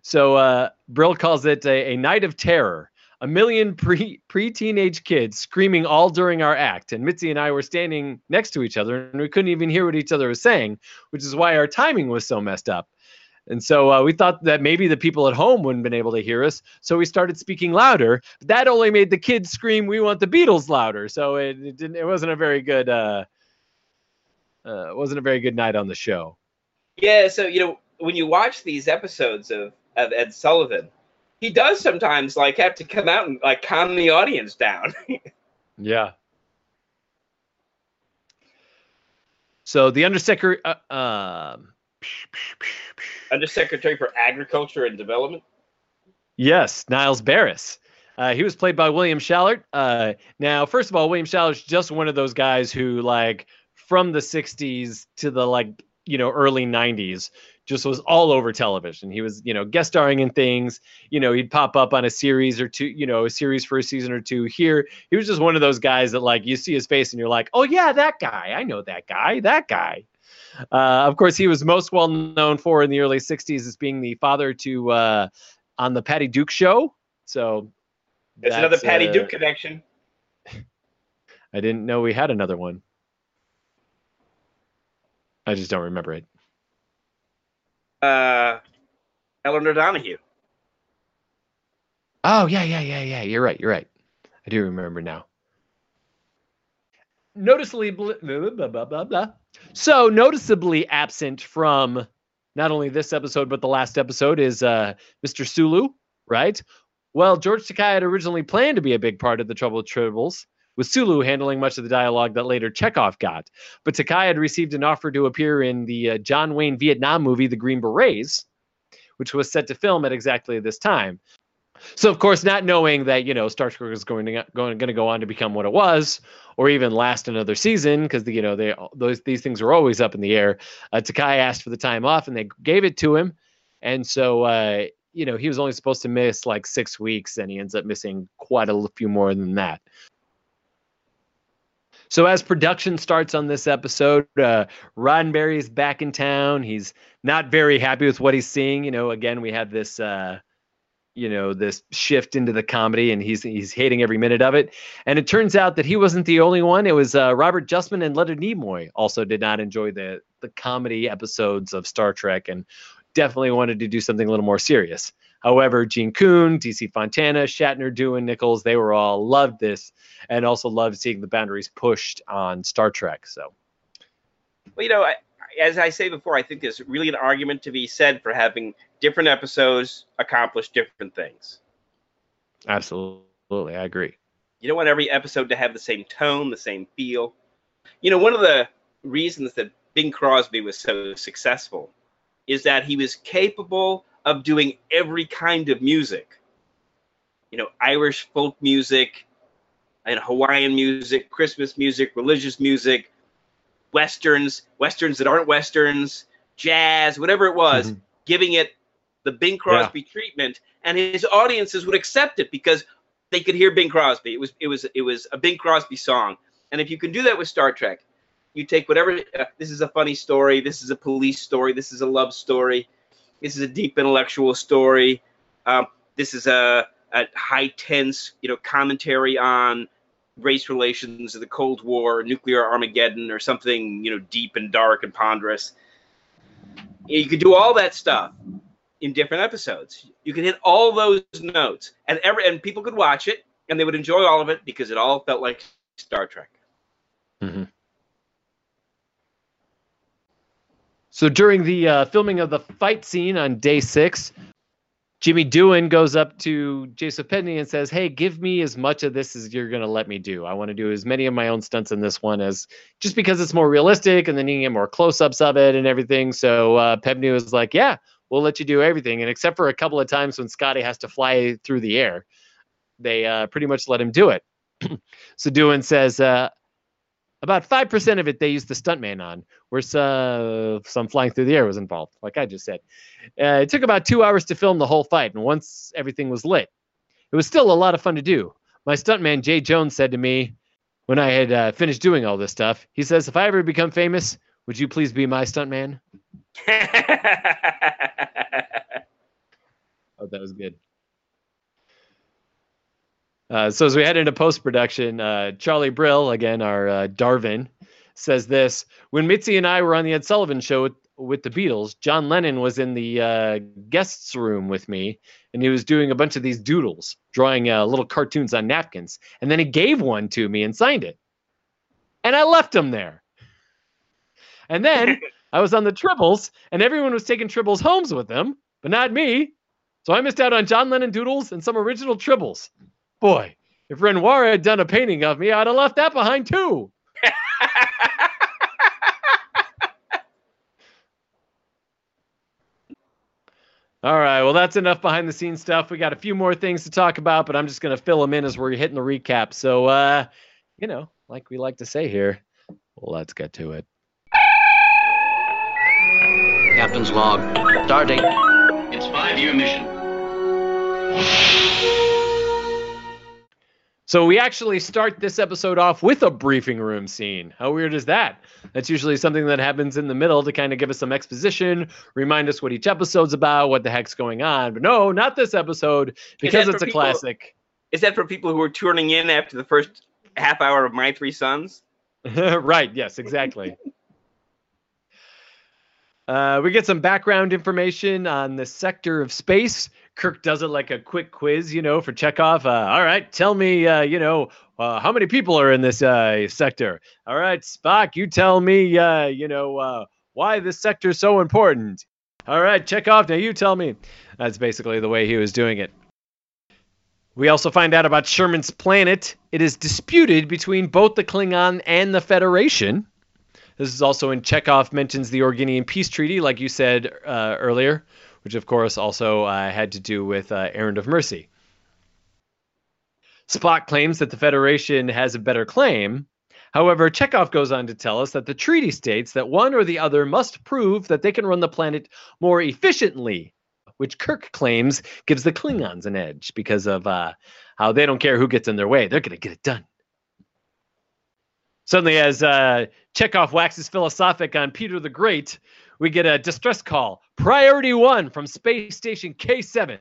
Speaker 2: So uh, Brill calls it a, a night of terror. A million pre pre teenage kids screaming all during our act, and Mitzi and I were standing next to each other, and we couldn't even hear what each other was saying, which is why our timing was so messed up. And so uh, we thought that maybe the people at home wouldn't been able to hear us, so we started speaking louder. But that only made the kids scream, "We want the Beatles!" louder. So it, it didn't. It wasn't a very good. Uh, uh, it wasn't a very good night on the show.
Speaker 1: Yeah, so you know when you watch these episodes of of Ed Sullivan, he does sometimes like have to come out and like calm the audience down.
Speaker 2: Yeah. So the undersecretary, uh, um,
Speaker 1: Undersecretary for Agriculture and Development.
Speaker 2: yes, Nilz Baris. Uh, he was played by William Schallert. Uh, now, first of all, William Schallert's just one of those guys who, like, from the '60s to the like, you know, early '90s, just was all over television. He was, you know, guest starring in things. You know, he'd pop up on a series or two, you know, a series for a season or two. Here, he was just one of those guys that, like, you see his face and you're like, oh yeah, that guy. I know that guy. That guy. Uh, of course, he was most well known for in the early '60s as being the father to uh, on the Patty Duke Show. So
Speaker 1: There's another Patty
Speaker 2: uh,
Speaker 1: Duke connection.
Speaker 2: I didn't know we had another one. I just don't remember it.
Speaker 1: Uh, Elinor Donahue.
Speaker 2: Oh yeah, yeah, yeah, yeah. You're right. You're right. I do remember now. Noticeably, blah, blah, blah, blah, blah. So noticeably absent from not only this episode but the last episode is uh, Mr. Sulu, right? Well, George Takei had originally planned to be a big part of the Trouble with Tribbles, with Sulu handling much of the dialogue that later Chekov got. But Takei had received an offer to appear in the uh, John Wayne Vietnam movie The Green Berets, which was set to film at exactly this time. So of course, not knowing that you know Star Trek was going to going, going to go on to become what it was, or even last another season, because you know they those these things are always up in the air. Uh, Takei asked for the time off, and they gave it to him, and so uh, you know he was only supposed to miss like six weeks, and he ends up missing quite a few more than that. So as production starts on this episode, uh, is back in town. He's not very happy with what he's seeing. You know, again we have this. Uh, you know this shift into the comedy and he's he's hating every minute of it. And it turns out that he wasn't the only one. It was uh, robert justman and leonard nimoy also did not enjoy the the comedy episodes of star trek and definitely wanted to do something a little more serious. However gene coon dc fontana shatner Doohan nichols they were all loved this and also loved seeing the boundaries pushed on star trek so.
Speaker 1: Well you know I, as I say before, I think there's really an argument to be said for having different episodes accomplish different things.
Speaker 2: Absolutely, I agree.
Speaker 1: You don't want every episode to have the same tone, the same feel. You know, one of the reasons that Bing Crosby was so successful is that he was capable of doing every kind of music. You know, Irish folk music and Hawaiian music, Christmas music, religious music, westerns, westerns that aren't westerns, jazz, whatever it was, mm-hmm. giving it the Bing Crosby yeah. treatment, and his audiences would accept it because they could hear Bing Crosby. It was it was it was a Bing Crosby song, and if you can do that with Star Trek, you take whatever. Uh, this is a funny story. This is a police story. This is a love story. This is a deep intellectual story. Um, this is a, a high tense, you know, commentary on race relations of the Cold War, nuclear Armageddon, or something you know deep and dark and ponderous. You could do all that stuff in different episodes. You could hit all those notes, and every and people could watch it, and they would enjoy all of it because it all felt like Star Trek.
Speaker 2: Mm-hmm. So during the uh, filming of the fight scene on day six, Jimmy Doohan goes up to Jason Pevney and says, "Hey, give me as much of this as you're going to let me do. I want to do as many of my own stunts in this one as just because it's more realistic, and then you can get more close-ups of it and everything." So uh, was like, "Yeah, we'll let you do everything." And except for a couple of times when Scotty has to fly through the air, they uh, pretty much let him do it. so Doohan says, uh, about 5% of it they used the stuntman on, where uh, some flying through the air was involved, like I just said. Uh, it took about two hours to film the whole fight, and once everything was lit, it was still a lot of fun to do. My stuntman, Jay Jones, said to me when I had uh, finished doing all this stuff, he says, If I ever become famous, would you please be my stuntman? oh, that was good. Uh, so as we head into post production, uh, Charlie Brill, again our uh, Darvin, says this: When Mitzi and I were on the Ed Sullivan Show with, with the Beatles, John Lennon was in the uh, guests room with me, and he was doing a bunch of these doodles, drawing uh, little cartoons on napkins, and then he gave one to me and signed it, and I left him there. And then I was on the Tribbles, and everyone was taking Tribbles homes with them, but not me. So I missed out on John Lennon doodles and some original Tribbles. Boy, if Renoir had done a painting of me, I'd have left that behind too. All right, well, that's enough behind the scenes stuff. We got a few more things to talk about, but I'm just going to fill them in as we're hitting the recap. So, uh, you know, like we like to say here, let's get to it.
Speaker 3: Captain's log. Starting. It's five year mission.
Speaker 2: So we actually start this episode off with a briefing room scene. How weird is that? That's usually something that happens in the middle to kind of give us some exposition, remind us what each episode's about, what the heck's going on. But no, not this episode because it's a people, classic.
Speaker 1: Is that for people who are tuning in after the first half hour of My Three Sons?
Speaker 2: right, yes, exactly. Uh, we get some background information on the sector of space. Kirk does it like a quick quiz, you know, for Chekov. Uh, all right, tell me, uh, you know, uh, how many people are in this uh, sector? All right, Spock, you tell me, uh, you know, uh, why this sector is so important. All right, Chekov, now you tell me. That's basically the way he was doing it. We also find out about Sherman's planet. It is disputed between both the Klingon and the Federation. This is also when Chekov mentions the Organian Peace Treaty, like you said earlier, which of course also uh, had to do with uh, Errand of Mercy. Spock claims that the Federation has a better claim. However, Chekov goes on to tell us that the treaty states that one or the other must prove that they can run the planet more efficiently, which Kirk claims gives the Klingons an edge because of uh, how they don't care who gets in their way. They're going to get it done. Suddenly, as uh, Chekov waxes philosophic on Peter the Great, we get a distress call. Priority one from Space Station K7.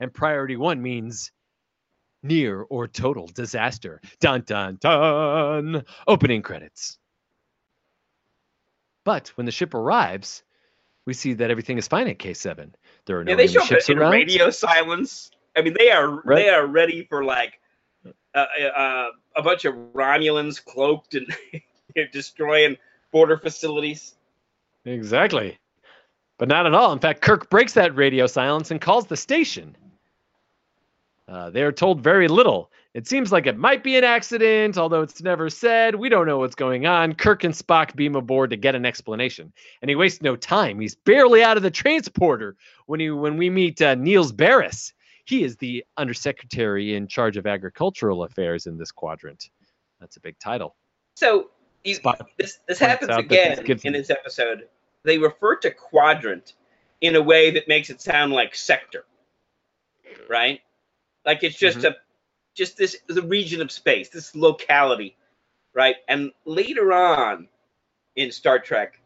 Speaker 2: And priority one means near or total disaster. Dun dun dun. Opening credits. But when the ship arrives, we see that everything is fine at K7. There are no
Speaker 1: Yeah, they show up
Speaker 2: ships
Speaker 1: in
Speaker 2: around.
Speaker 1: radio silence. I mean, they are
Speaker 2: Right.
Speaker 1: they are ready for like uh, uh, a bunch of Romulans cloaked and destroying border facilities.
Speaker 2: Exactly. But not at all. In fact, Kirk breaks that radio silence and calls the station. Uh, they are told very little. It seems like it might be an accident, although it's never said. We don't know what's going on. Kirk and Spock beam aboard to get an explanation, and he wastes no time. He's barely out of the transporter when he when we meet uh, Nilz Baris. He is the undersecretary in charge of agricultural affairs in this quadrant. That's a big title.
Speaker 1: So
Speaker 2: Spock
Speaker 1: this this happens again
Speaker 2: this
Speaker 1: in this episode. They refer to quadrant in a way that makes it sound like sector, right? Like it's just
Speaker 2: Mm-hmm.
Speaker 1: a just this the region of space, this locality, right? And later on in Star Trek,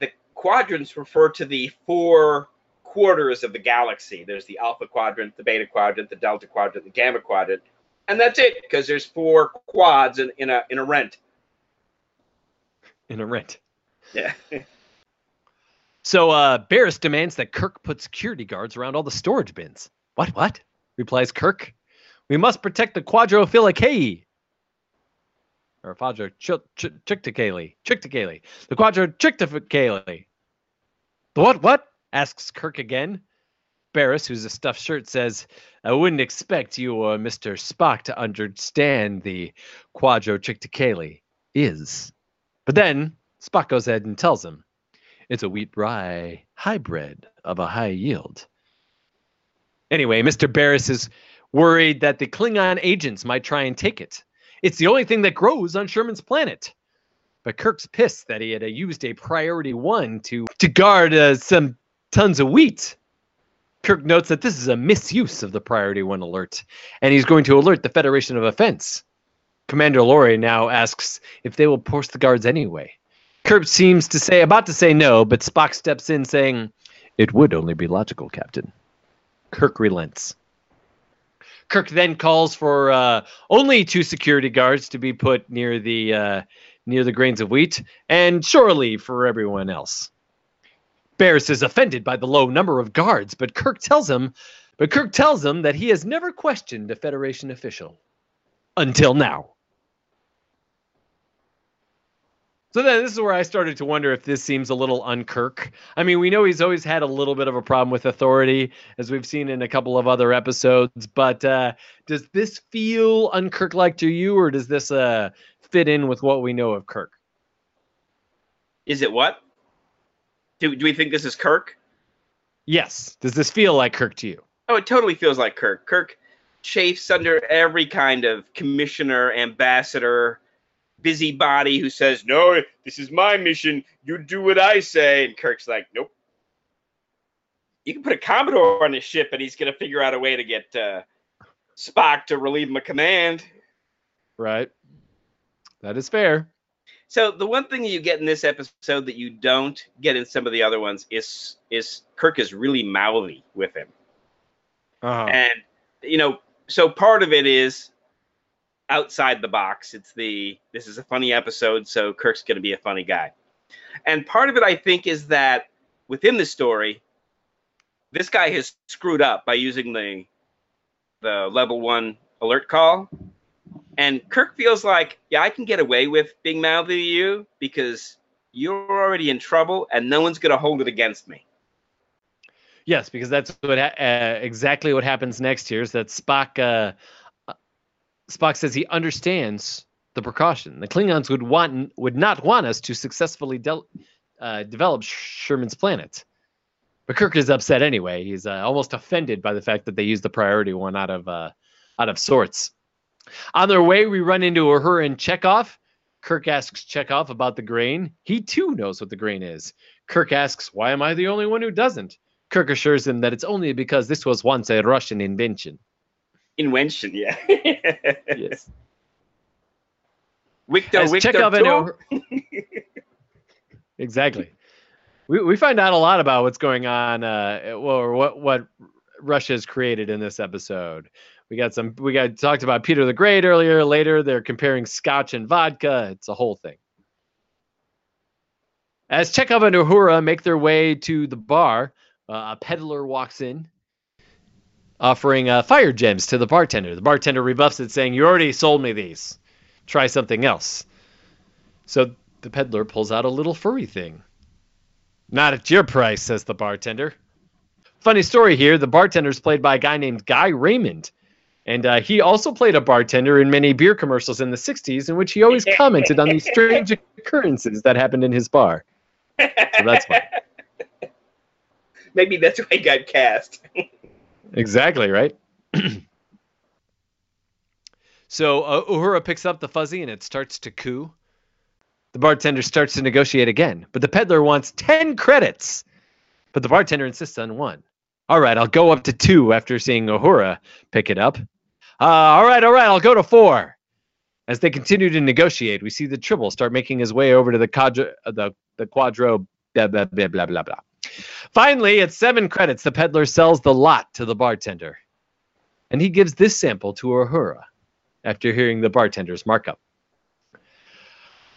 Speaker 1: the quadrants refer to the four quarters of the galaxy. There's the alpha quadrant, the beta quadrant, the delta quadrant, the gamma quadrant, and that's it because there's four quads in, in a in a rent.
Speaker 2: In a rent.
Speaker 1: Yeah.
Speaker 2: So uh, Baris demands that Kirk put security guards around all the storage bins. What? What? Replies Kirk. We must protect the Quadrophilicae. Or Quadro. Trichticale. The Quadrotriticale. The what? What? Asks Kirk again. Baris, who's a stuffed shirt, says, I wouldn't expect you or Mr. Spock to understand the Quadrotriticale is. But then Spock goes ahead and tells him. It's a wheat rye hybrid of a high yield. Anyway, Mr. Baris is worried that the Klingon agents might try and take it. It's the only thing that grows on Sherman's planet. But Kirk's pissed that he had uh, used a priority one to to guard uh, some tons of wheat. Kirk notes that this is a misuse of the priority one alert, and he's going to alert the Federation of Offense. Commander Lurry now asks if they will post the guards anyway. Kirk seems to say about to say no, but Spock steps in saying, "It would only be logical, Captain." Kirk relents. Kirk then calls for uh, only two security guards to be put near the uh, near the grains of wheat, and surely for everyone else. Baris is offended by the low number of guards, but Kirk tells him, but Kirk tells him that he has never questioned a Federation official until now. So then this is where I started to wonder if this seems a little unkirk. I mean, we know he's always had a little bit of a problem with authority, as we've seen in a couple of other episodes. But uh, does this feel unkirk-like to you, or does this uh, fit in with what we know of Kirk?
Speaker 1: Is it what? Do, do we think this is Kirk?
Speaker 2: Yes. Does this feel like Kirk to you?
Speaker 1: Oh, it totally feels like Kirk. Kirk chafes under every kind of commissioner, ambassador, busybody who says, No, this is my mission. You do what I say. And Kirk's like, Nope. You can put a Commodore on his ship and he's going to figure out a way to get uh, Spock to relieve him of command.
Speaker 2: Right. That is fair.
Speaker 1: So the one thing you get in this episode that you don't get in some of the other ones is is Kirk is really mouthy with him.
Speaker 2: Uh-huh.
Speaker 1: and you know so part of it is outside the box it's the this is a funny episode so kirk's going to be a funny guy And part of it, I think, is that within the story, this guy has screwed up by using the the level one alert call. And Kirk feels like, yeah, I can get away with being mouthy to you because you're already in trouble and no one's going to hold it against me.
Speaker 2: Yes, because that's what ha- uh, exactly what happens next here is that Spock uh, uh, Spock says he understands the precaution. The Klingons would want would not want us to successfully del- uh, develop Sherman's planet. But Kirk is upset anyway. He's uh, almost offended by the fact that they used the priority one out of uh, out of sorts. On their way, we run into her and Chekov. Kirk asks Chekov about the grain. He too knows what the grain is. Kirk asks, "Why am I the only one who doesn't?" Kirk assures him that it's only because this was once a Russian invention.
Speaker 1: Invention, yeah.
Speaker 2: Yes.
Speaker 1: Victor,
Speaker 2: As
Speaker 1: Victor
Speaker 2: Chekhov and
Speaker 1: Two.
Speaker 2: Exactly. We, we find out a lot about what's going on, uh, or what what Russia's created in this episode. We got some. We got talked about Peter the Great earlier. Later, they're comparing Scotch and vodka. It's a whole thing. As Chekov and Uhura make their way to the bar, uh, a peddler walks in, offering uh, fire gems to the bartender. The bartender rebuffs it, saying, "You already sold me these. Try something else." So the peddler pulls out a little furry thing. Not at your price, says the bartender. Funny story here the bartender's played by a guy named Guy Raymond. And uh, he also played a bartender in many beer commercials in the 60s, in which he always commented on these strange occurrences that happened in his bar. So that's fun.
Speaker 1: Maybe that's why he got cast.
Speaker 2: Exactly, right? so uh, Uhura picks up the fuzzy and it starts to coo. The bartender starts to negotiate again, but the peddler wants 10 credits. But the bartender insists on one. All right, I'll go up to two after seeing Uhura pick it up. Uh, all right, all right, I'll go to four. As they continue to negotiate, we see the Tribble start making his way over to the quadro, uh, the, the quadro, blah, blah, blah, blah, blah, blah. Finally, at seven credits, the peddler sells the lot to the bartender. And he gives this sample to Uhura after hearing the bartender's markup.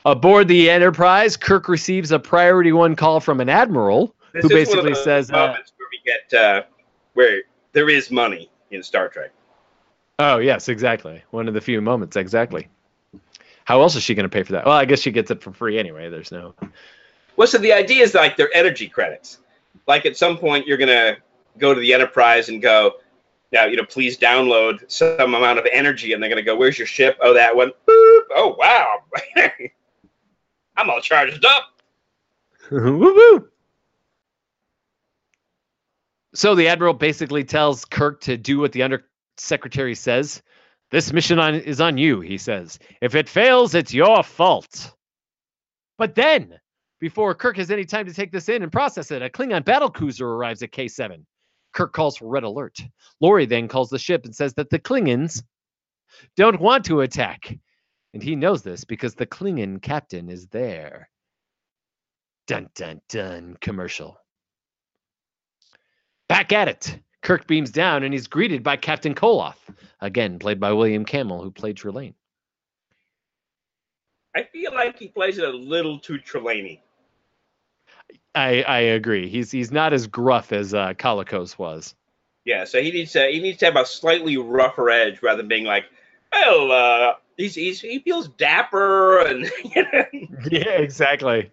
Speaker 2: Aboard the Enterprise, Kirk receives a priority one call from an admiral
Speaker 1: This
Speaker 2: who
Speaker 1: is one of
Speaker 2: basically says, uh,
Speaker 1: moments where we get uh, where there is money in Star Trek.
Speaker 2: Oh, yes, exactly. One of the few moments, exactly. How else is she going to pay for that? Well, I guess she gets it for free anyway. There's no.
Speaker 1: Well, so the idea is like they're energy credits. Like at some point, you're gonna go to the Enterprise and go, now you know, please download some amount of energy, and they're gonna go, where's your ship? Oh, that one. Boop. Oh, wow. I'm all charged up.
Speaker 2: woo woo. So the admiral basically tells Kirk to do what the undersecretary says. This mission on, is on you, he says. If it fails, it's your fault. But then, before Kirk has any time to take this in and process it, a Klingon battle cruiser arrives at K7. Kirk calls for red alert. Lurry then calls the ship and says that the Klingons don't want to attack. And he knows this because the Klingon captain is there. Dun dun dun commercial. Back at it. Kirk beams down and he's greeted by Captain Koloth, again played by William Campbell, who played Trelane.
Speaker 1: I feel like he plays it a little too Trelawney.
Speaker 2: I, I agree. He's he's not as gruff as uh, Colicos was.
Speaker 1: Yeah, so he needs to he needs to have a slightly rougher edge rather than being like, well, uh, he's, he's he feels dapper and you know,
Speaker 2: Yeah, exactly.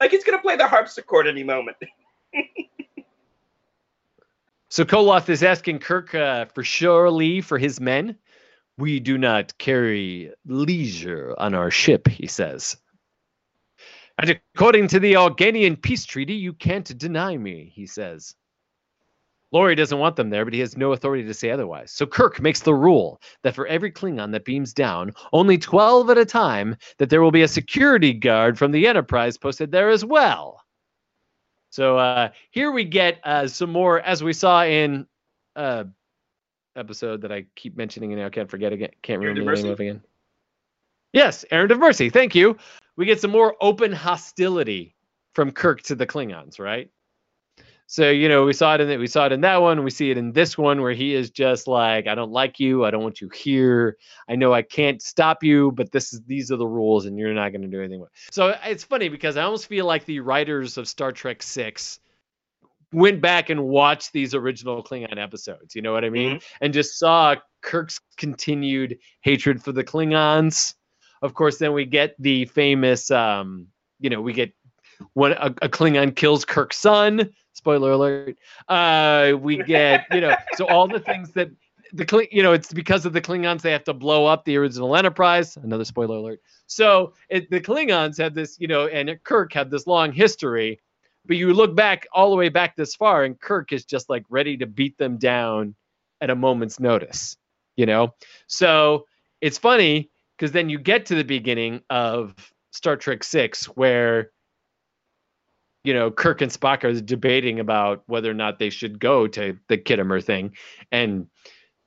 Speaker 1: like he's gonna play the harpsichord any moment.
Speaker 2: So Koloth is asking Kirk uh, for shore leave for his men. We do not carry leisure on our ship, he says. And according to the Organian peace treaty, you can't deny me, he says. Lurry doesn't want them there, but he has no authority to say otherwise. So Kirk makes the rule that for every Klingon that beams down, only 12 at a time, that there will be a security guard from the Enterprise posted there as well. So uh, here we get uh, some more, as we saw in uh, episode that I keep mentioning and I can't forget again, can't
Speaker 1: Errand
Speaker 2: remember the name of again. Yes, Errand of Mercy. Thank you. We get some more open hostility from Kirk to the Klingons, right? So you know, we saw it in that we saw it in that one. We see it in this one where he is just like, I don't like you. I don't want you here. I know I can't stop you, but this is these are the rules, and you're not going to do anything. With. So it's funny because I almost feel like the writers of Star Trek Six went back and watched these original Klingon episodes. You know what I mean? And just saw Kirk's continued hatred for the Klingons. Of course, then we get the famous, um, you know, we get when a, a Klingon kills Kirk's son. Spoiler alert. Uh, we get, you know, so all the things that the Kling, you know, it's because of the Klingons they have to blow up the original Enterprise. Another spoiler alert. So it, the Klingons had this, you know, and Kirk had this long history. But you look back all the way back this far, and Kirk is just like ready to beat them down at a moment's notice, you know? So it's funny because then you get to the beginning of Star Trek Six, where you know Kirk and Spock are debating about whether or not they should go to the Khitomer thing, and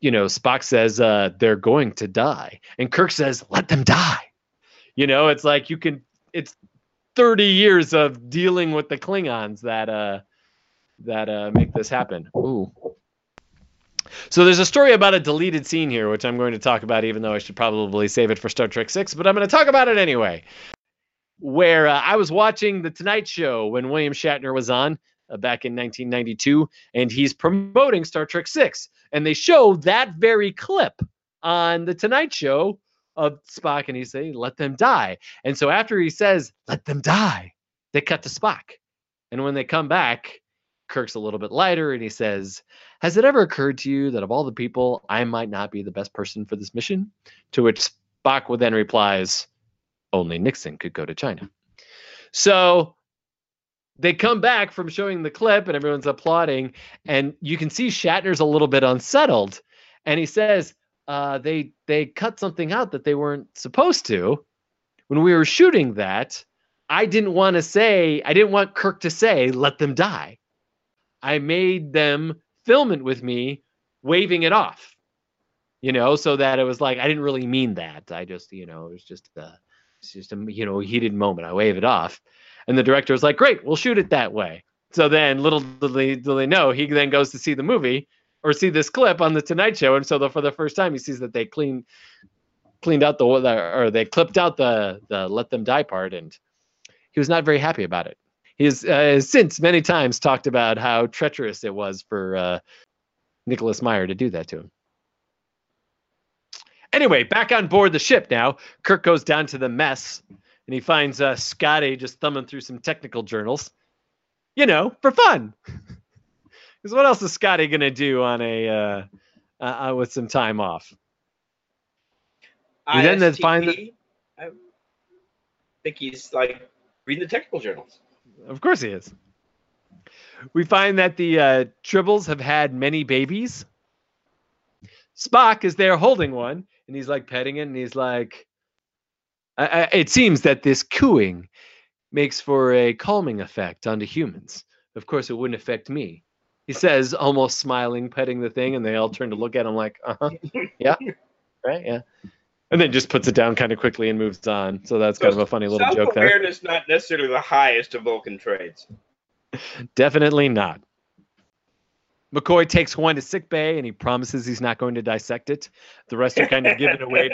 Speaker 2: you know Spock says uh, they're going to die, and Kirk says let them die. You know, it's like you can. It's 30 years of dealing with the Klingons that uh that uh make this happen. Ooh. So there's a story about a deleted scene here, which I'm going to talk about, even though I should probably save it for Star Trek Six, but I'm going to talk about it anyway. Where uh, I was watching The Tonight Show when William Shatner was on uh, back in 1992, and he's promoting Star Trek Six, and they show that very clip on The Tonight Show of Spock, and he's saying, "Let them die." And so after he says, "Let them die," they cut to Spock, and when they come back, Kirk's a little bit lighter, and he says, "Has it ever occurred to you that of all the people, I might not be the best person for this mission?" To which Spock would then replies, "Only Nixon could go to China." So they come back from showing the clip, and everyone's applauding, and you can see Shatner's a little bit unsettled, and he says, uh, they they cut something out that they weren't supposed to. When we were shooting that, I didn't want to say, I didn't want Kirk to say, let them die. I made them film it with me waving it off, you know, so that it was like, I didn't really mean that. I just, you know, it was just a, it's just a, you know, heated moment. I wave it off. And the director was like, great, we'll shoot it that way. So then little did they know, he then goes to see the movie or see this clip on the Tonight Show, and so the, for the first time he sees that they clean cleaned out the or they clipped out the the let them die part, and he was not very happy about it. He has uh, since many times talked about how treacherous it was for uh, Nicholas Meyer to do that to him. Anyway, back on board the ship now. Kirk goes down to the mess, and he finds uh, Scotty just thumbing through some technical journals. You know, for fun. Because what else is Scotty gonna do on a uh, uh, with some time off?
Speaker 1: You
Speaker 2: then find
Speaker 1: ISTP, I think he's like reading the technical journals.
Speaker 2: Of course he is. We find that the uh, Tribbles have had many babies. Spock is there holding one, and he's like petting it, and he's like, I, I, "It seems that this cooing makes for a calming effect onto humans. Of course, it wouldn't affect me." He says, almost smiling, petting the thing, and they all turn to look at him like, "Uh huh, yeah, right, yeah." And then just puts it down kind of quickly and moves on. So that's kind of a funny little joke there.
Speaker 1: Self-awareness not necessarily the highest of Vulcan traits.
Speaker 2: Definitely not. McCoy takes one to sick bay and he promises he's not going to dissect it. The rest are kind of given away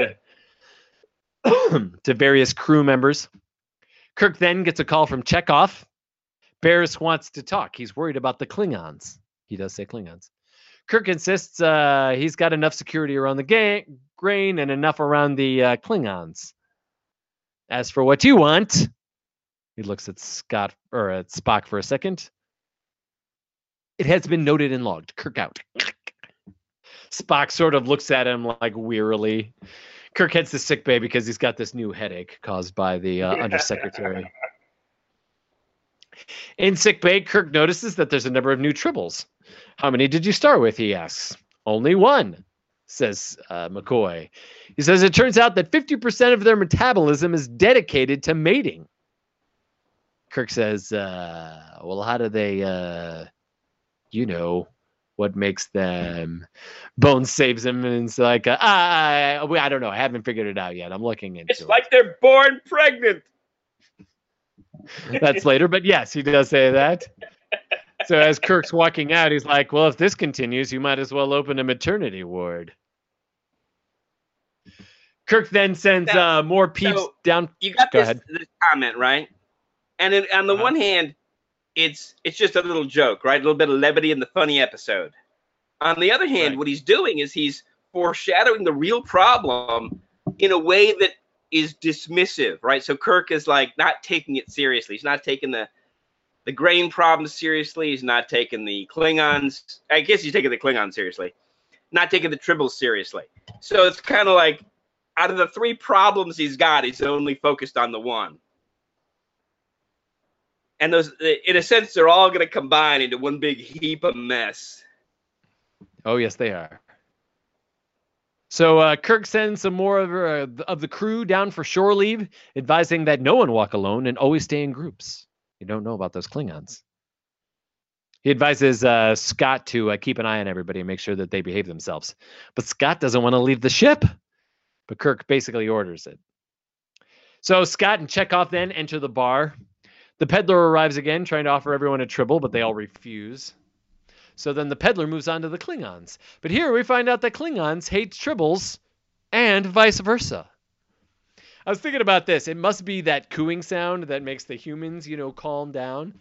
Speaker 2: to to various crew members. Kirk then gets a call from Chekov. Baris wants to talk. He's worried about the Klingons. He does say Klingons. Kirk insists uh, he's got enough security around the ga- grain and enough around the uh, Klingons. As for what you want, he looks at Scott or at Spock for a second. It has been noted and logged. Kirk out. Spock sort of looks at him like wearily. Kirk heads to sick bay because he's got this new headache caused by the uh, undersecretary. In sick bay, Kirk notices that there's a number of new tribbles. How many did you start with? He asks. Only one, says uh, McCoy. He says it turns out that 50% of their metabolism is dedicated to mating. Kirk says, uh, well, how do they, uh, you know, what makes them? Bones saves him and it's like, uh, I, I don't know. I haven't figured it out yet. I'm looking into
Speaker 1: It's
Speaker 2: it.
Speaker 1: like they're born pregnant.
Speaker 2: That's later, but yes, he does say that. so as Kirk's walking out, he's like, "Well, if this continues, you might as well open a maternity ward." Kirk then sends
Speaker 1: Now,
Speaker 2: uh, more peeps
Speaker 1: so-
Speaker 2: down.
Speaker 1: you got
Speaker 2: Go
Speaker 1: this, this comment right, and it, on the
Speaker 2: Uh-huh.
Speaker 1: one hand, it's it's just a little joke, right? A little bit of levity in the funny episode. On the other hand,
Speaker 2: Right.
Speaker 1: what he's doing is he's foreshadowing the real problem in a way that is dismissive, right? So Kirk is like not taking it seriously. He's not taking the the grain problem seriously. He's not taking the Klingons. I guess he's taking the Klingons seriously. Not taking the Tribbles seriously. So it's kind of like out of the three problems he's got, he's only focused on the one. And those, in a sense, they're all going to combine into one big heap of mess.
Speaker 2: Oh yes, they are. So uh, Kirk sends some more of, uh, of the crew down for shore leave, advising that no one walk alone and always stay in groups. You don't know about those Klingons. He advises uh, Scott to uh, keep an eye on everybody and make sure that they behave themselves. But Scott doesn't want to leave the ship. But Kirk basically orders it. So Scott and Chekov then enter the bar. The peddler arrives again, trying to offer everyone a tribble, but they all refuse. So then the peddler moves on to the Klingons. But here we find out that Klingons hate tribbles and vice versa. I was thinking about this. It must be that cooing sound that makes the humans, you know, calm down.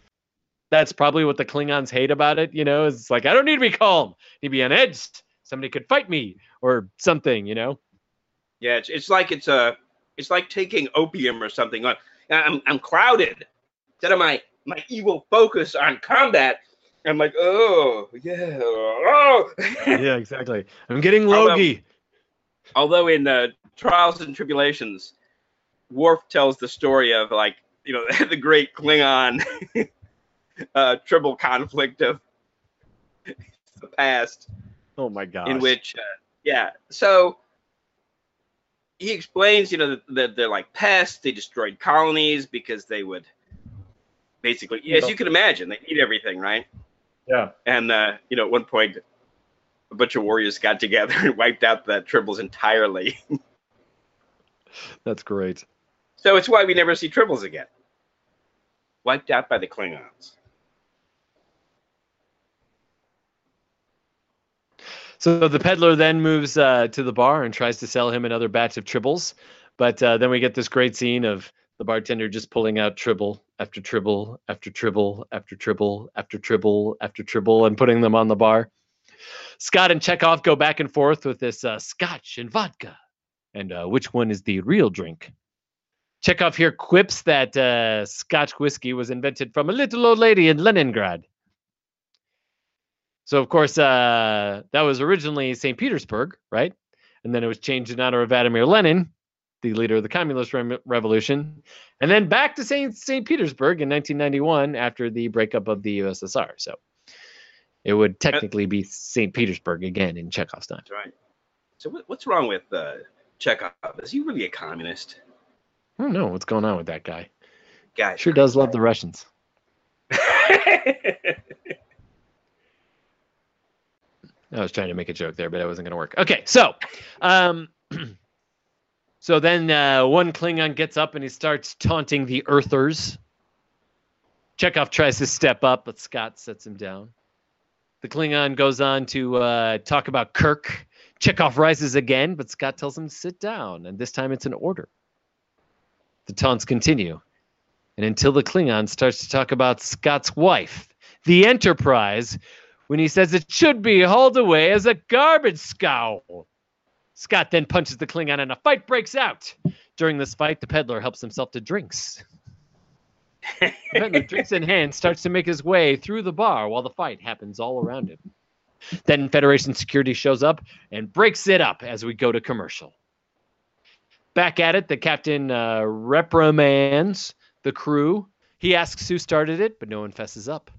Speaker 2: That's probably what the Klingons hate about it, you know, it's like, I don't need to be calm. I need to be on edge. Somebody could fight me or something, you know?
Speaker 1: Yeah, it's, it's like it's a, it's like taking opium or something. Like, I'm, I'm clouded. Instead of my, my evil focus on combat, I'm like, oh yeah, oh.
Speaker 2: yeah, exactly. I'm getting
Speaker 1: Although-
Speaker 2: logy.
Speaker 1: Although in uh, Trials and Tribble-ations, Worf tells the story of like you know the great Klingon uh, tribal conflict of the past,
Speaker 2: Oh my god!
Speaker 1: in which uh, yeah, so he explains you know that, that they're like pests, they destroyed colonies because they would basically, as you can imagine, they eat everything, right?
Speaker 2: Yeah.
Speaker 1: And uh, you know, at one point, a bunch of warriors got together and wiped out the tribbles entirely.
Speaker 2: That's great.
Speaker 1: So it's why we never see tribbles again. Wiped out by the Klingons.
Speaker 2: So the peddler then moves uh, to the bar and tries to sell him another batch of tribbles. But uh, then we get this great scene of the bartender just pulling out tribble after tribble after tribble after tribble after tribble after tribble and putting them on the bar. Scott and Chekov go back and forth with this uh, scotch and vodka. And uh, which one is the real drink? Chekov here quips that uh, Scotch whiskey was invented from a little old lady in Leningrad. So of course, uh, that was originally St. Petersburg, right? And then it was changed in honor of Vladimir Lenin, the leader of the Communist Re- Revolution, and then back to St. St. Petersburg in 1991 after the breakup of the USSR. So it would technically be St. Petersburg again in Chekov's time.
Speaker 1: That's right. So what, what's wrong with uh, Chekov? Is he really a communist?
Speaker 2: I don't know what's going on with that guy.
Speaker 1: Guy.
Speaker 2: Sure does love the Russians. I was trying to make a joke there, but it wasn't going to work. Okay, so, um, so then uh, one Klingon gets up and he starts taunting the Earthers. Chekov tries to step up, but Scott sets him down. The Klingon goes on to uh, talk about Kirk. Chekov rises again, but Scott tells him to sit down, and this time it's an order. The taunts continue, and until the Klingon starts to talk about Scott's wife, the Enterprise, when he says it should be hauled away as a garbage scow. Scott then punches the Klingon and a fight breaks out. During this fight, the peddler helps himself to drinks. The peddler, drinks in hand, starts to make his way through the bar while the fight happens all around him. Then Federation security shows up and breaks it up as we go to commercial. Back at it, the captain uh, reprimands the crew. He asks who started it, but no one fesses up.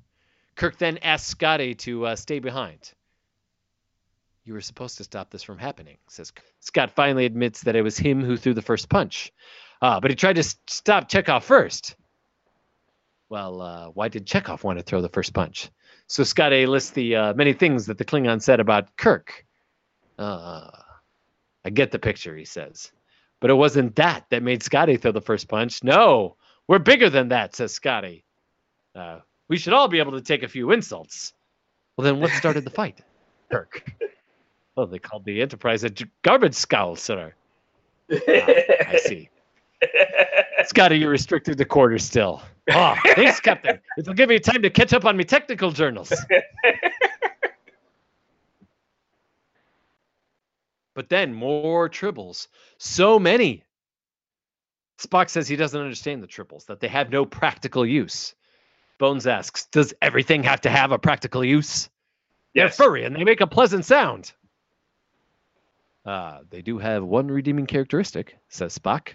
Speaker 2: Kirk then asks Scotty to uh, stay behind. You were supposed to stop this from happening, says. Scott finally admits that it was him who threw the first punch. Uh, but he tried to stop Chekov first. Well, uh, why did Chekov want to throw the first punch? So Scotty lists the uh, many things that the Klingon said about Kirk. Uh, I get the picture, he says. But it wasn't that that made Scotty throw the first punch. No, we're bigger than that, says Scotty. Uh, We should all be able to take a few insults. Well, then what started the fight? Kirk. Oh, they called the Enterprise a garbage scowl, sir. Ah, I see. Scotty, you're restricted to quarters still. Oh, thanks, Captain. It'll give me time to catch up on my technical journals. But then more tribbles. So many. Spock says he doesn't understand the tribbles, that they have no practical use. Bones asks, Does everything have to have a practical use?
Speaker 1: Yes.
Speaker 2: They're furry and they make a pleasant sound. Uh, they do have one redeeming characteristic, says Spock.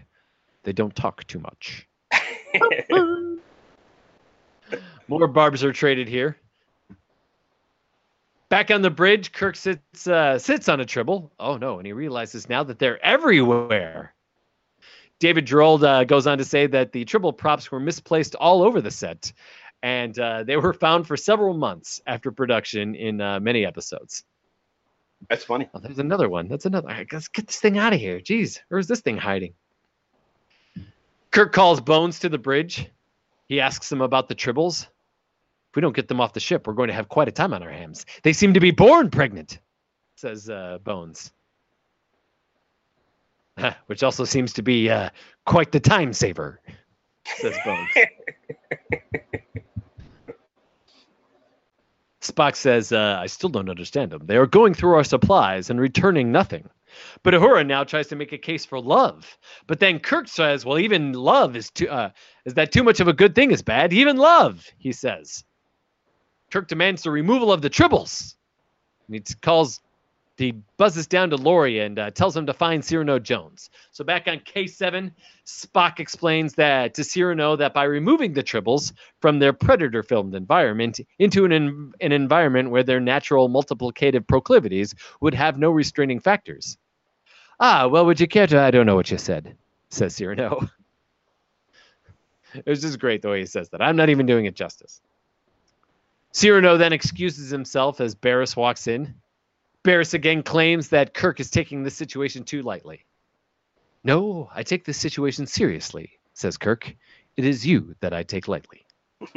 Speaker 2: They don't talk too much. More barbs are traded here. Back on the bridge, Kirk sits uh, sits on a tribble. Oh no, and he realizes now that they're everywhere. David Gerrold uh, goes on to say that the tribble props were misplaced all over the set, and uh, they were found for several months after production in uh, many episodes.
Speaker 1: That's funny.
Speaker 2: Oh, there's another one. That's another. All right, let's get this thing out of here. Jeez, where's this thing hiding? Kirk calls Bones to the bridge. He asks him about the tribbles. If we don't get them off the ship, we're going to have quite a time on our hands. They seem to be born pregnant, says uh, Bones. Which also seems to be uh, quite the time saver, says Bones. Spock says, uh, I still don't understand them. They are going through our supplies and returning nothing. But Uhura now tries to make a case for love. But then Kirk says, well, even love is too, uh, is that too much of a good thing is bad? Even love, he says. Kirk demands the removal of the tribbles. And he calls, he buzzes down to Lurry and uh, tells him to find Cyrano Jones. So back on K7, Spock explains that to Cyrano that by removing the tribbles from their predator filmed environment into an, en- an environment where their natural multiplicative proclivities would have no restraining factors. Ah, well, would you care to? I don't know what you said, says Cyrano. it was just great the way he says that. I'm not even doing it justice. Cyrano then excuses himself as Baris walks in. Baris again claims that Kirk is taking this situation too lightly. No, I take this situation seriously, says Kirk. It is you that I take lightly.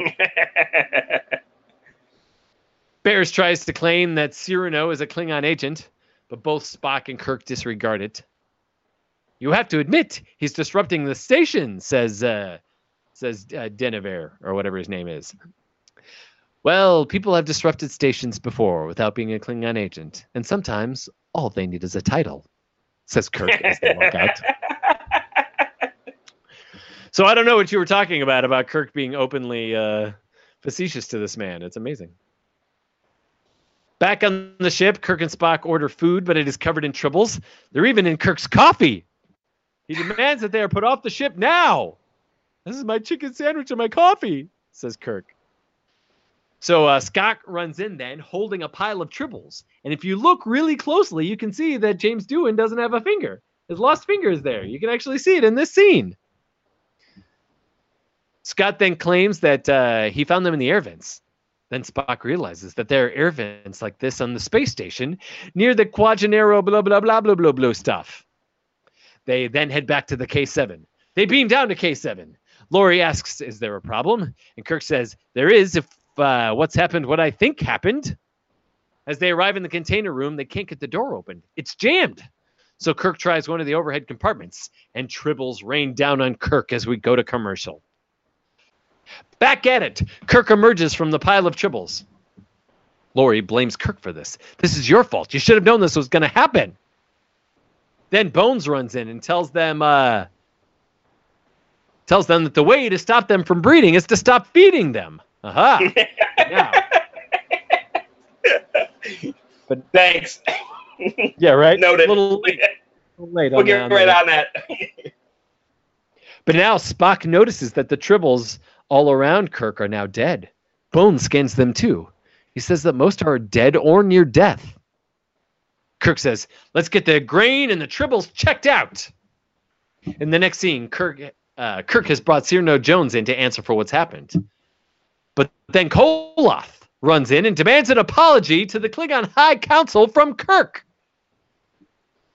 Speaker 2: Baris tries to claim that Cyrano is a Klingon agent, but both Spock and Kirk disregard it. You have to admit he's disrupting the station, says uh, says uh, Denevere or whatever his name is. Well, people have disrupted stations before without being a Klingon agent, and sometimes all they need is a title, says Kirk as they walk out. So I don't know what you were talking about about Kirk being openly uh, facetious to this man. It's amazing. Back on the ship, Kirk and Spock order food, but it is covered in tribbles. They're even in Kirk's coffee. He demands that they are put off the ship now. This is my chicken sandwich and my coffee, says Kirk. So uh, Scott runs in then, holding a pile of tribbles. And if you look really closely, you can see that James Doohan doesn't have a finger. His lost finger is there. You can actually see it in this scene. Scott then claims that uh, he found them in the air vents. Then Spock realizes that there are air vents like this on the space station near the Quadraro blah blah blah blah blah blah stuff. They then head back to the K7. They beam down to K7. Lurry asks, "Is there a problem?" And Kirk says, "There is. If uh, what's happened, what I think happened." As they arrive in the container room, they can't get the door open. It's jammed. So Kirk tries one of the overhead compartments, and tribbles rain down on Kirk as we go to commercial. Back at it, Kirk emerges from the pile of tribbles. Lurry blames Kirk for this. This is your fault. You should have known this was going to happen. Then Bones runs in and tells them, uh, tells them that the way to stop them from breeding is to stop feeding them. Aha! now,
Speaker 1: but thanks.
Speaker 2: yeah, right.
Speaker 1: Noted.
Speaker 2: A little late, a little late
Speaker 1: We'll
Speaker 2: on
Speaker 1: get
Speaker 2: that-
Speaker 1: right on that.
Speaker 2: But now Spock notices that the tribbles all around Kirk are now dead. Bones scans them too. He says that most are dead or near death. Kirk says, "Let's get the grain and the tribbles checked out." In the next scene, Kirk uh, Kirk has brought Cyrano Jones in to answer for what's happened. But then Koloth runs in and demands an apology to the Klingon High Council from Kirk.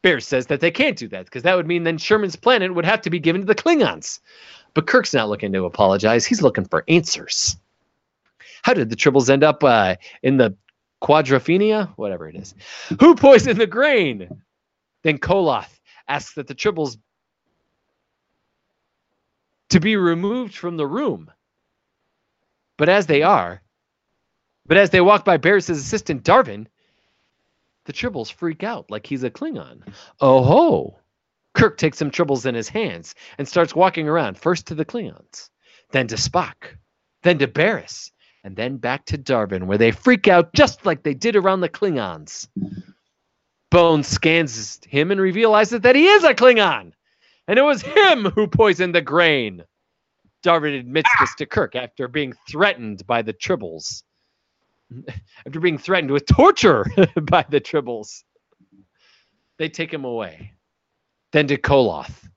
Speaker 2: Bear says that they can't do that because that would mean then Sherman's planet would have to be given to the Klingons. But Kirk's not looking to apologize. He's looking for answers. How did the Tribbles end up uh, in the Quadrophenia? Whatever it is. Who poisoned the grain? Then Koloth asks that the Tribbles to be removed from the room. But as they are, but as they walk by Baris' assistant Darvin, the Tribbles freak out like he's a Klingon. Oh ho! Kirk takes some Tribbles in his hands and starts walking around, first to the Klingons, then to Spock, then to Baris, and then back to Darvin, where they freak out just like they did around the Klingons. Bones scans him and realizes that he is a Klingon, and it was him who poisoned the grain. Darvin admits this to Kirk after being threatened by the Tribbles. After being threatened with torture by the Tribbles, they take him away. Then to Koloth.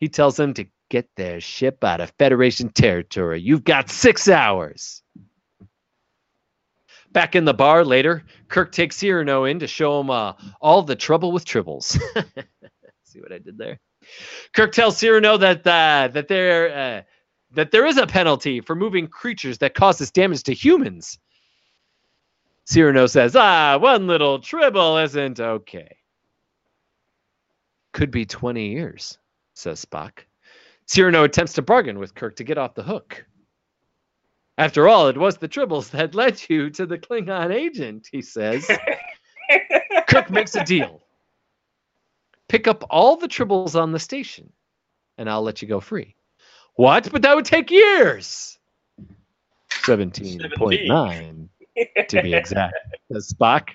Speaker 2: He tells them to get their ship out of Federation territory. You've got six hours. Back in the bar later, Kirk takes Cyrano in to show him uh, all the trouble with tribbles. See what I did there? Kirk tells Cyrano that uh, that there uh, that there is a penalty for moving creatures that causes damage to humans. Cyrano says, "Ah, one little tribble isn't okay." Could be 20 years, says Spock. Cyrano attempts to bargain with Kirk to get off the hook. After all, it was the Tribbles that led you to the Klingon agent, he says. Kirk makes a deal. Pick up all the Tribbles on the station, and I'll let you go free. What? But that would take years. 17.9 to be exact, says Spock.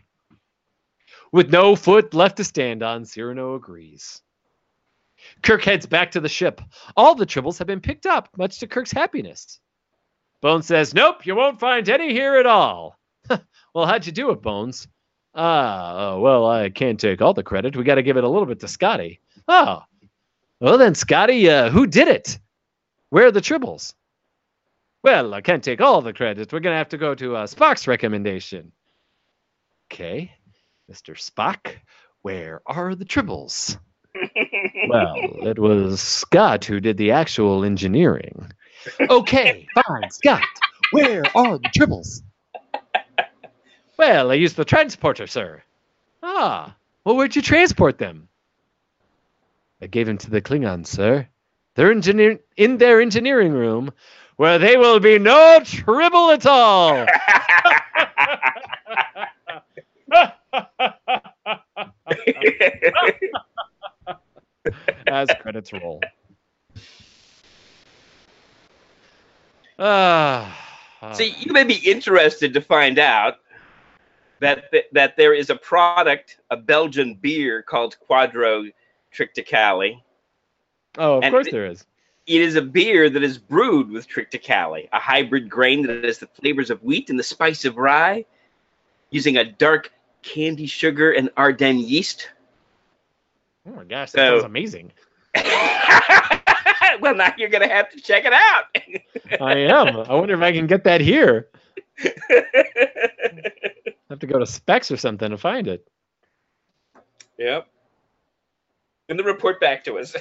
Speaker 2: With no foot left to stand on, Cyrano agrees. Kirk heads back to the ship. All the Tribbles have been picked up, much to Kirk's happiness. Bones says, Nope, you won't find any here at all. well, how'd you do it, Bones? Ah, uh, well, I can't take all the credit. We got to give it a little bit to Scotty. Oh, well then, Scotty, uh, who did it? Where are the Tribbles? Well, I can't take all the credit. We're going to have to go to uh, Spock's recommendation. Okay. Mr. Spock, where are the tribbles? well, it was Scott who did the actual engineering. Okay, fine, Scott, where are the tribbles? Well, I used the transporter, sir. Ah, well, where'd you transport them? I gave them to the Klingons, sir. They're engineer- in their engineering room, where they will be no trouble at all. As credits roll. Ah.
Speaker 1: See, you may be interested to find out that th- that there is a product, a Belgian beer called Quadro Triticale.
Speaker 2: Oh, of
Speaker 1: And
Speaker 2: course
Speaker 1: it-
Speaker 2: there is.
Speaker 1: It is a beer that is brewed with Triticale, a hybrid grain that has the flavors of wheat and the spice of rye, using a dark candy sugar and Ardennes yeast.
Speaker 2: Oh my gosh, that
Speaker 1: So-
Speaker 2: sounds amazing.
Speaker 1: well, now you're gonna have to check it out.
Speaker 2: I am. I wonder if I can get that here. have to go to Specs or something to find it.
Speaker 1: yep. And then report back to us.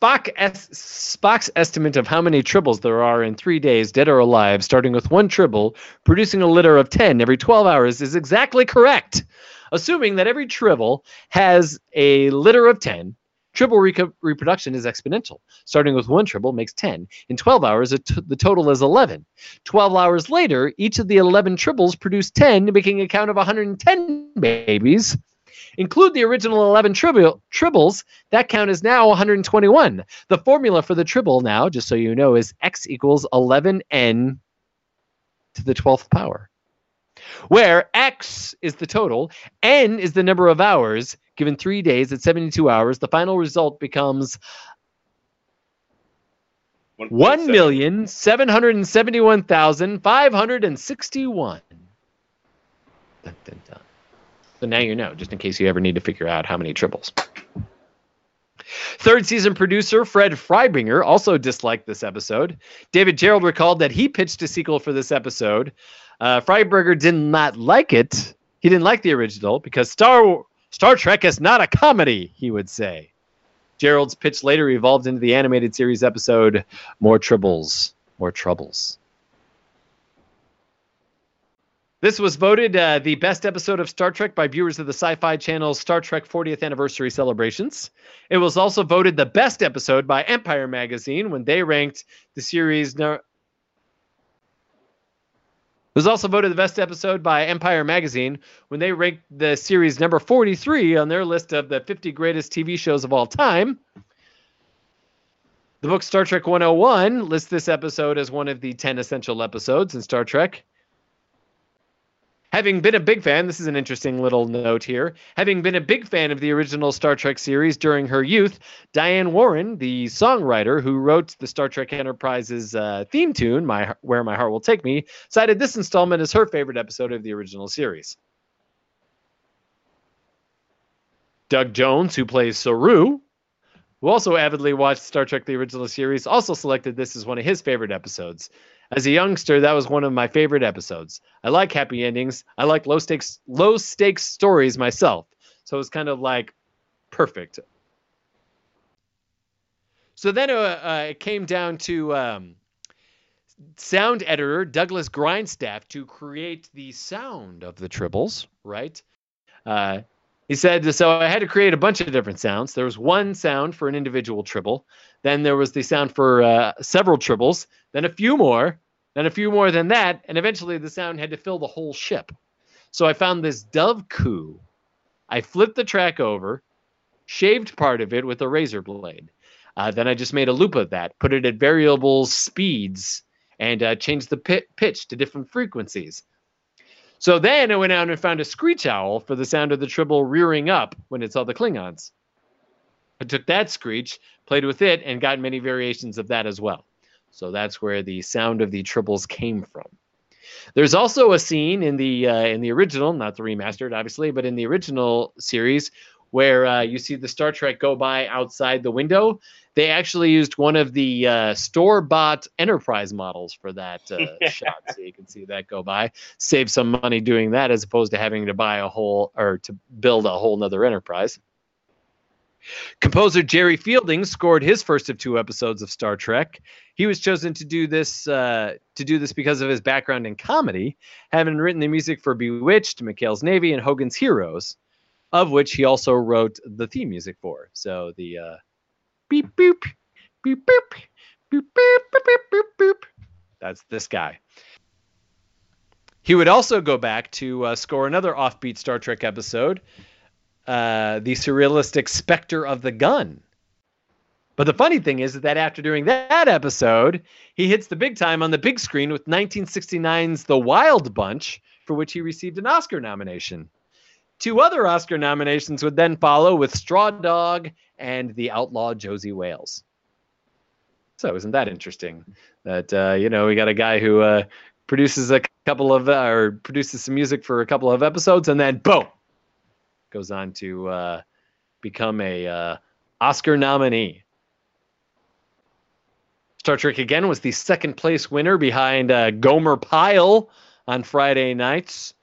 Speaker 2: Spock es- Spock's estimate of how many tribbles there are in three days, dead or alive, starting with one tribble, producing a litter of 10 every 12 hours, is exactly correct. Assuming that every tribble has a litter of 10, tribble reco- reproduction is exponential. Starting with one tribble makes 10. In 12 hours, t- the total is 11. 12 hours later, each of the 11 tribbles produce 10, making a count of 110 babies. Include the original 11 tribble, tribbles, that count is now 121. The formula for the tribble now, just so you know, is x equals 11n to the 12th power. Where x is the total, n is the number of hours, given three days at 72 hours, the final result becomes 1,771,561. Dun, dun, dun. So now you know, just in case you ever need to figure out how many tribbles. Third season producer Fred Freiberger also disliked this episode. David Gerrold recalled that he pitched a sequel for this episode. Uh, Freiberger did not like it. He didn't like the original because Star Star Trek is not a comedy, he would say. Gerrold's pitch later evolved into the animated series episode More Tribbles, More troubles. This was voted uh, the best episode of Star Trek by viewers of the Sci Fi Channel's Star Trek 40th anniversary celebrations. It was also voted the best episode by Empire Magazine when they ranked the series. No- it was also voted the best episode by Empire Magazine when they ranked the series number 43 on their list of the 50 greatest TV shows of all time. The book Star Trek 101 lists this episode as one of the 10 essential episodes in Star Trek. Having been a big fan, this is an interesting little note here. Having been a big fan of the original Star Trek series during her youth, Diane Warren, the songwriter who wrote the Star Trek Enterprise's uh, theme tune, "My Where My Heart Will Take Me," cited this installment as her favorite episode of the original series. Doug Jones, who plays Saru, who also avidly watched Star Trek the original series, also selected this as one of his favorite episodes. As a youngster, that was one of my favorite episodes. I like happy endings. I like low stakes low stakes stories myself. So it was kind of like perfect. So then uh, uh, it came down to um, sound editor Douglas Grindstaff to create the sound of the tribbles, right? Uh, he said, so I had to create a bunch of different sounds. There was one sound for an individual tribble. Then there was the sound for uh, several tribbles. Then a few more. Then a few more than that. And eventually the sound had to fill the whole ship. So I found this dove coo. I flipped the track over, shaved part of it with a razor blade. Uh, then I just made a loop of that, put it at variable speeds, and uh, changed the pit- pitch to different frequencies. So then I went out and found a screech owl for the sound of the tribble rearing up when it saw the Klingons. I took that screech, played with it, and got many variations of that as well. So that's where the sound of the tribbles came from. There's also a scene in the uh, in the original, not the remastered, obviously, but in the original series where uh, you see the Star Trek go by outside the window. They actually used one of the uh, store bought Enterprise models for that uh, shot, so you can see that go by. Save some money doing that as opposed to having to buy a whole or to build a whole nother Enterprise. Composer Jerry Fielding scored his first of two episodes of Star Trek. He was chosen to do this uh, to do this because of his background in comedy, having written the music for Bewitched, McHale's Navy, and Hogan's Heroes, of which he also wrote the theme music for. So the uh, beep boop beep boop boop boop boop boop boop boop. That's this guy. He would also go back to uh, score another offbeat Star Trek episode, uh, the surrealistic Spectre of the Gun. But the funny thing is that after doing that episode, he hits the big time on the big screen with 1969's The Wild Bunch, for which he received an Oscar nomination. Two other Oscar nominations would then follow with Straw Dog and The Outlaw Josey Wales. So isn't that interesting? That uh, you know we got a guy who uh, produces a couple of uh, or produces some music for a couple of episodes, and then boom, goes on to uh, become a uh, Oscar nominee. Star Trek again was the second place winner behind uh, Gomer Pyle on Friday nights.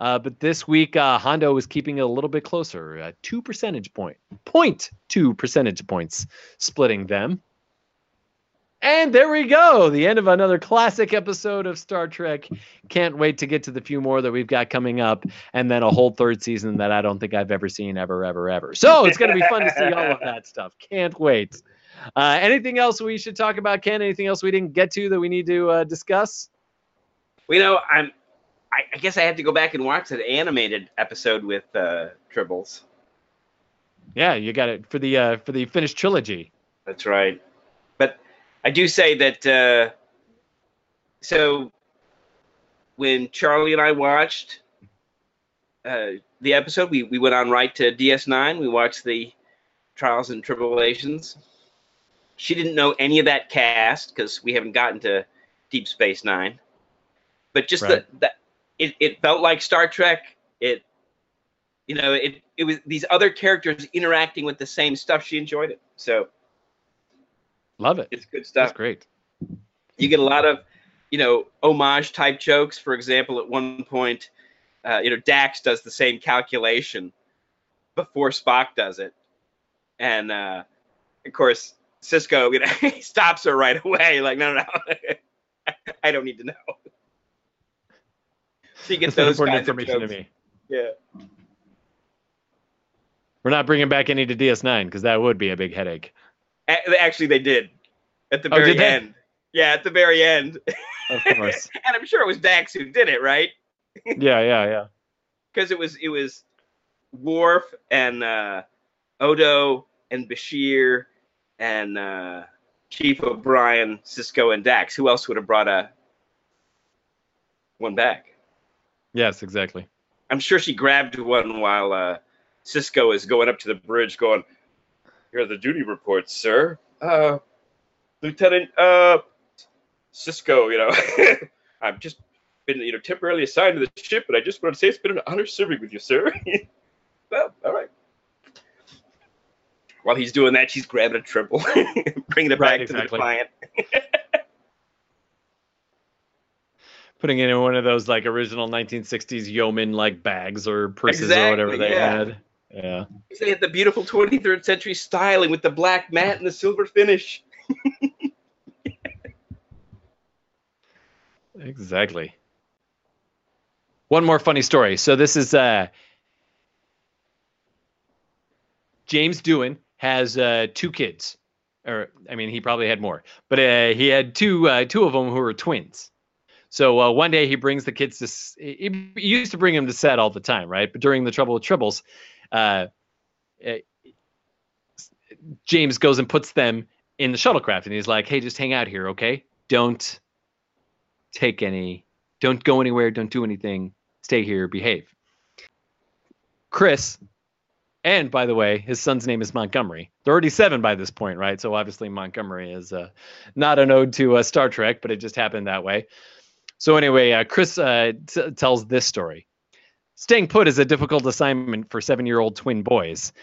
Speaker 2: Uh, but this week, uh, Hondo was keeping it a little bit closer, uh, two percentage point, point two percentage points, splitting them. And there we go, the end of another classic episode of Star Trek. Can't wait to get to the few more that we've got coming up, and then a whole third season that I don't think I've ever seen ever, ever, ever. So it's going to be fun to see all of that stuff. Can't wait. Uh, anything else we should talk about, Ken? Anything else we didn't get to that we need to uh, discuss?
Speaker 1: We know, I'm. I, I guess I have to go back and watch that animated episode with uh, Tribbles.
Speaker 2: Yeah, you got it for the uh, for the finished trilogy.
Speaker 1: That's right. But I do say that. Uh, so when Charlie and I watched uh, the episode, we, we went on right to DS9. We watched the Trials and Tribble-ations. She didn't know any of that cast because we haven't gotten to Deep Space Nine. But just
Speaker 2: Right.
Speaker 1: the, that it, it felt like Star Trek. It you know it it was these other characters interacting with the same stuff. She enjoyed it. So
Speaker 2: Love it.
Speaker 1: it's good stuff.
Speaker 2: That's great.
Speaker 1: you get a lot of you know homage type jokes for example at one point uh, you know dax does the same calculation before spock does it and uh, of course Sisko you know he stops her right away like no no no I don't need to know. So you get
Speaker 2: That's
Speaker 1: those
Speaker 2: important information to me.
Speaker 1: Yeah.
Speaker 2: We're not bringing back any to DS9 because that would be a big headache.
Speaker 1: A- Actually, they did at the
Speaker 2: Oh,
Speaker 1: very end. Yeah, at the very end.
Speaker 2: Of course.
Speaker 1: and I'm sure it was Dax who did it, right?
Speaker 2: yeah, yeah, yeah.
Speaker 1: Because it was it was Worf and uh, Odo and Bashir and uh, Chief O'Brien, Sisko, and Dax. Who else would have brought a one back?
Speaker 2: Yes, exactly.
Speaker 1: I'm sure she grabbed one while uh, Sisko is going up to the bridge, going, "Here are the duty reports, sir. Uh, Lieutenant uh, Sisko, you know, I've just been, you know, temporarily assigned to the ship, but I just want to say it's been an honor serving with you, sir." well, all right. While he's doing that, she's grabbing a tribble, bringing it
Speaker 2: Right,
Speaker 1: back to the client.
Speaker 2: Putting it in one of those like original 1960s yeoman like bags or purses or whatever they
Speaker 1: yeah.
Speaker 2: had. Yeah.
Speaker 1: They had the beautiful 23rd century styling with the black mat and the silver finish.
Speaker 2: Exactly. One more funny story. So this is uh James Doohan has uh two kids. Or I mean he probably had more. But uh he had two uh two of them who were twins. So uh, one day he brings the kids to he, he used to bring them to set all the time, right? But during the Trouble with Tribbles, uh, uh, James goes and puts them in the shuttlecraft and he's like, "Hey, just hang out here, okay? Don't take any don't go anywhere don't do anything stay here behave chris and by the way his son's name is montgomery they're already seven by this point right so obviously montgomery is uh, not an ode to uh, star trek but it just happened that way so anyway uh, chris uh, t- tells this story. Staying put is a difficult assignment for seven year old twin boys.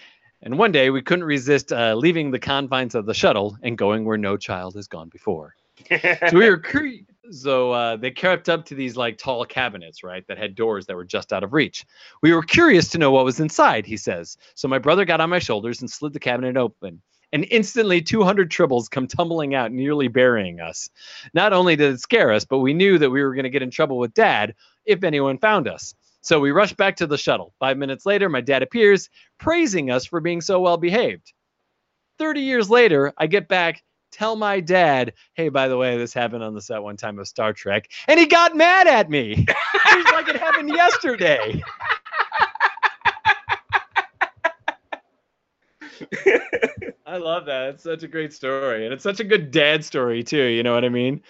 Speaker 2: And one day we couldn't resist uh, leaving the confines of the shuttle and going where no child has gone before. So we were cur- so uh, they crept up to these like tall cabinets right that had doors that were just out of reach. We were curious to know what was inside he says. So my brother got on my shoulders and slid the cabinet open and instantly 200 tribbles come tumbling out nearly burying us not only did it scare us but we knew that we were going to get in trouble with dad if anyone found us so we rushed back to the shuttle five minutes later my dad appears praising us for being so well behaved 30 years later i get back tell my dad, hey, by the way, this happened on the set one time of Star Trek, and he got mad at me. was like it happened yesterday. I love that. It's such a great story, and it's such a good dad story too. You know what I mean?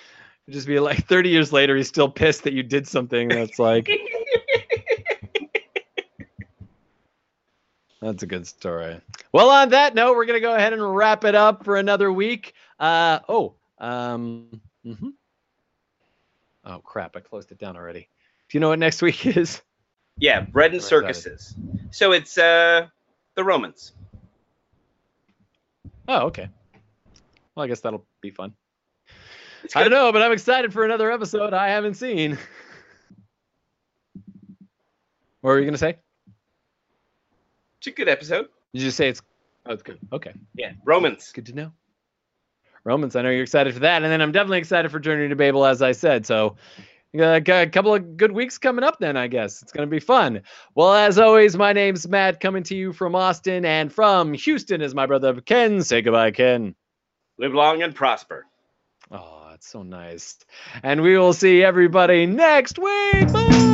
Speaker 2: It'd just be like 30 years later, he's still pissed that you did something that's like That's a good story. Well, on that note, we're gonna go ahead and wrap it up for another week. Uh, oh, um, mhm. oh crap! I closed it down already. Do you know what next week is?
Speaker 1: Yeah, bread and circuses. So it's uh the Romans.
Speaker 2: Oh, okay. Well, I guess that'll be fun. I don't know, but I'm excited for another episode I haven't seen. What were you gonna say?
Speaker 1: It's a good episode.
Speaker 2: Did you say it's? Oh, it's good. Okay.
Speaker 1: Yeah, Romans.
Speaker 2: Good to know. Romans, I know you're excited for that, and then I'm definitely excited for Journey to Babel, as I said. So, Uh, a couple of good weeks coming up. Then I guess it's gonna be fun. Well, as always, my name's Matt, coming to you from Austin, and from Houston is my brother Ken. Say goodbye, Ken.
Speaker 1: Live long and prosper.
Speaker 2: Oh, it's so nice. And we will see everybody next week. Bye.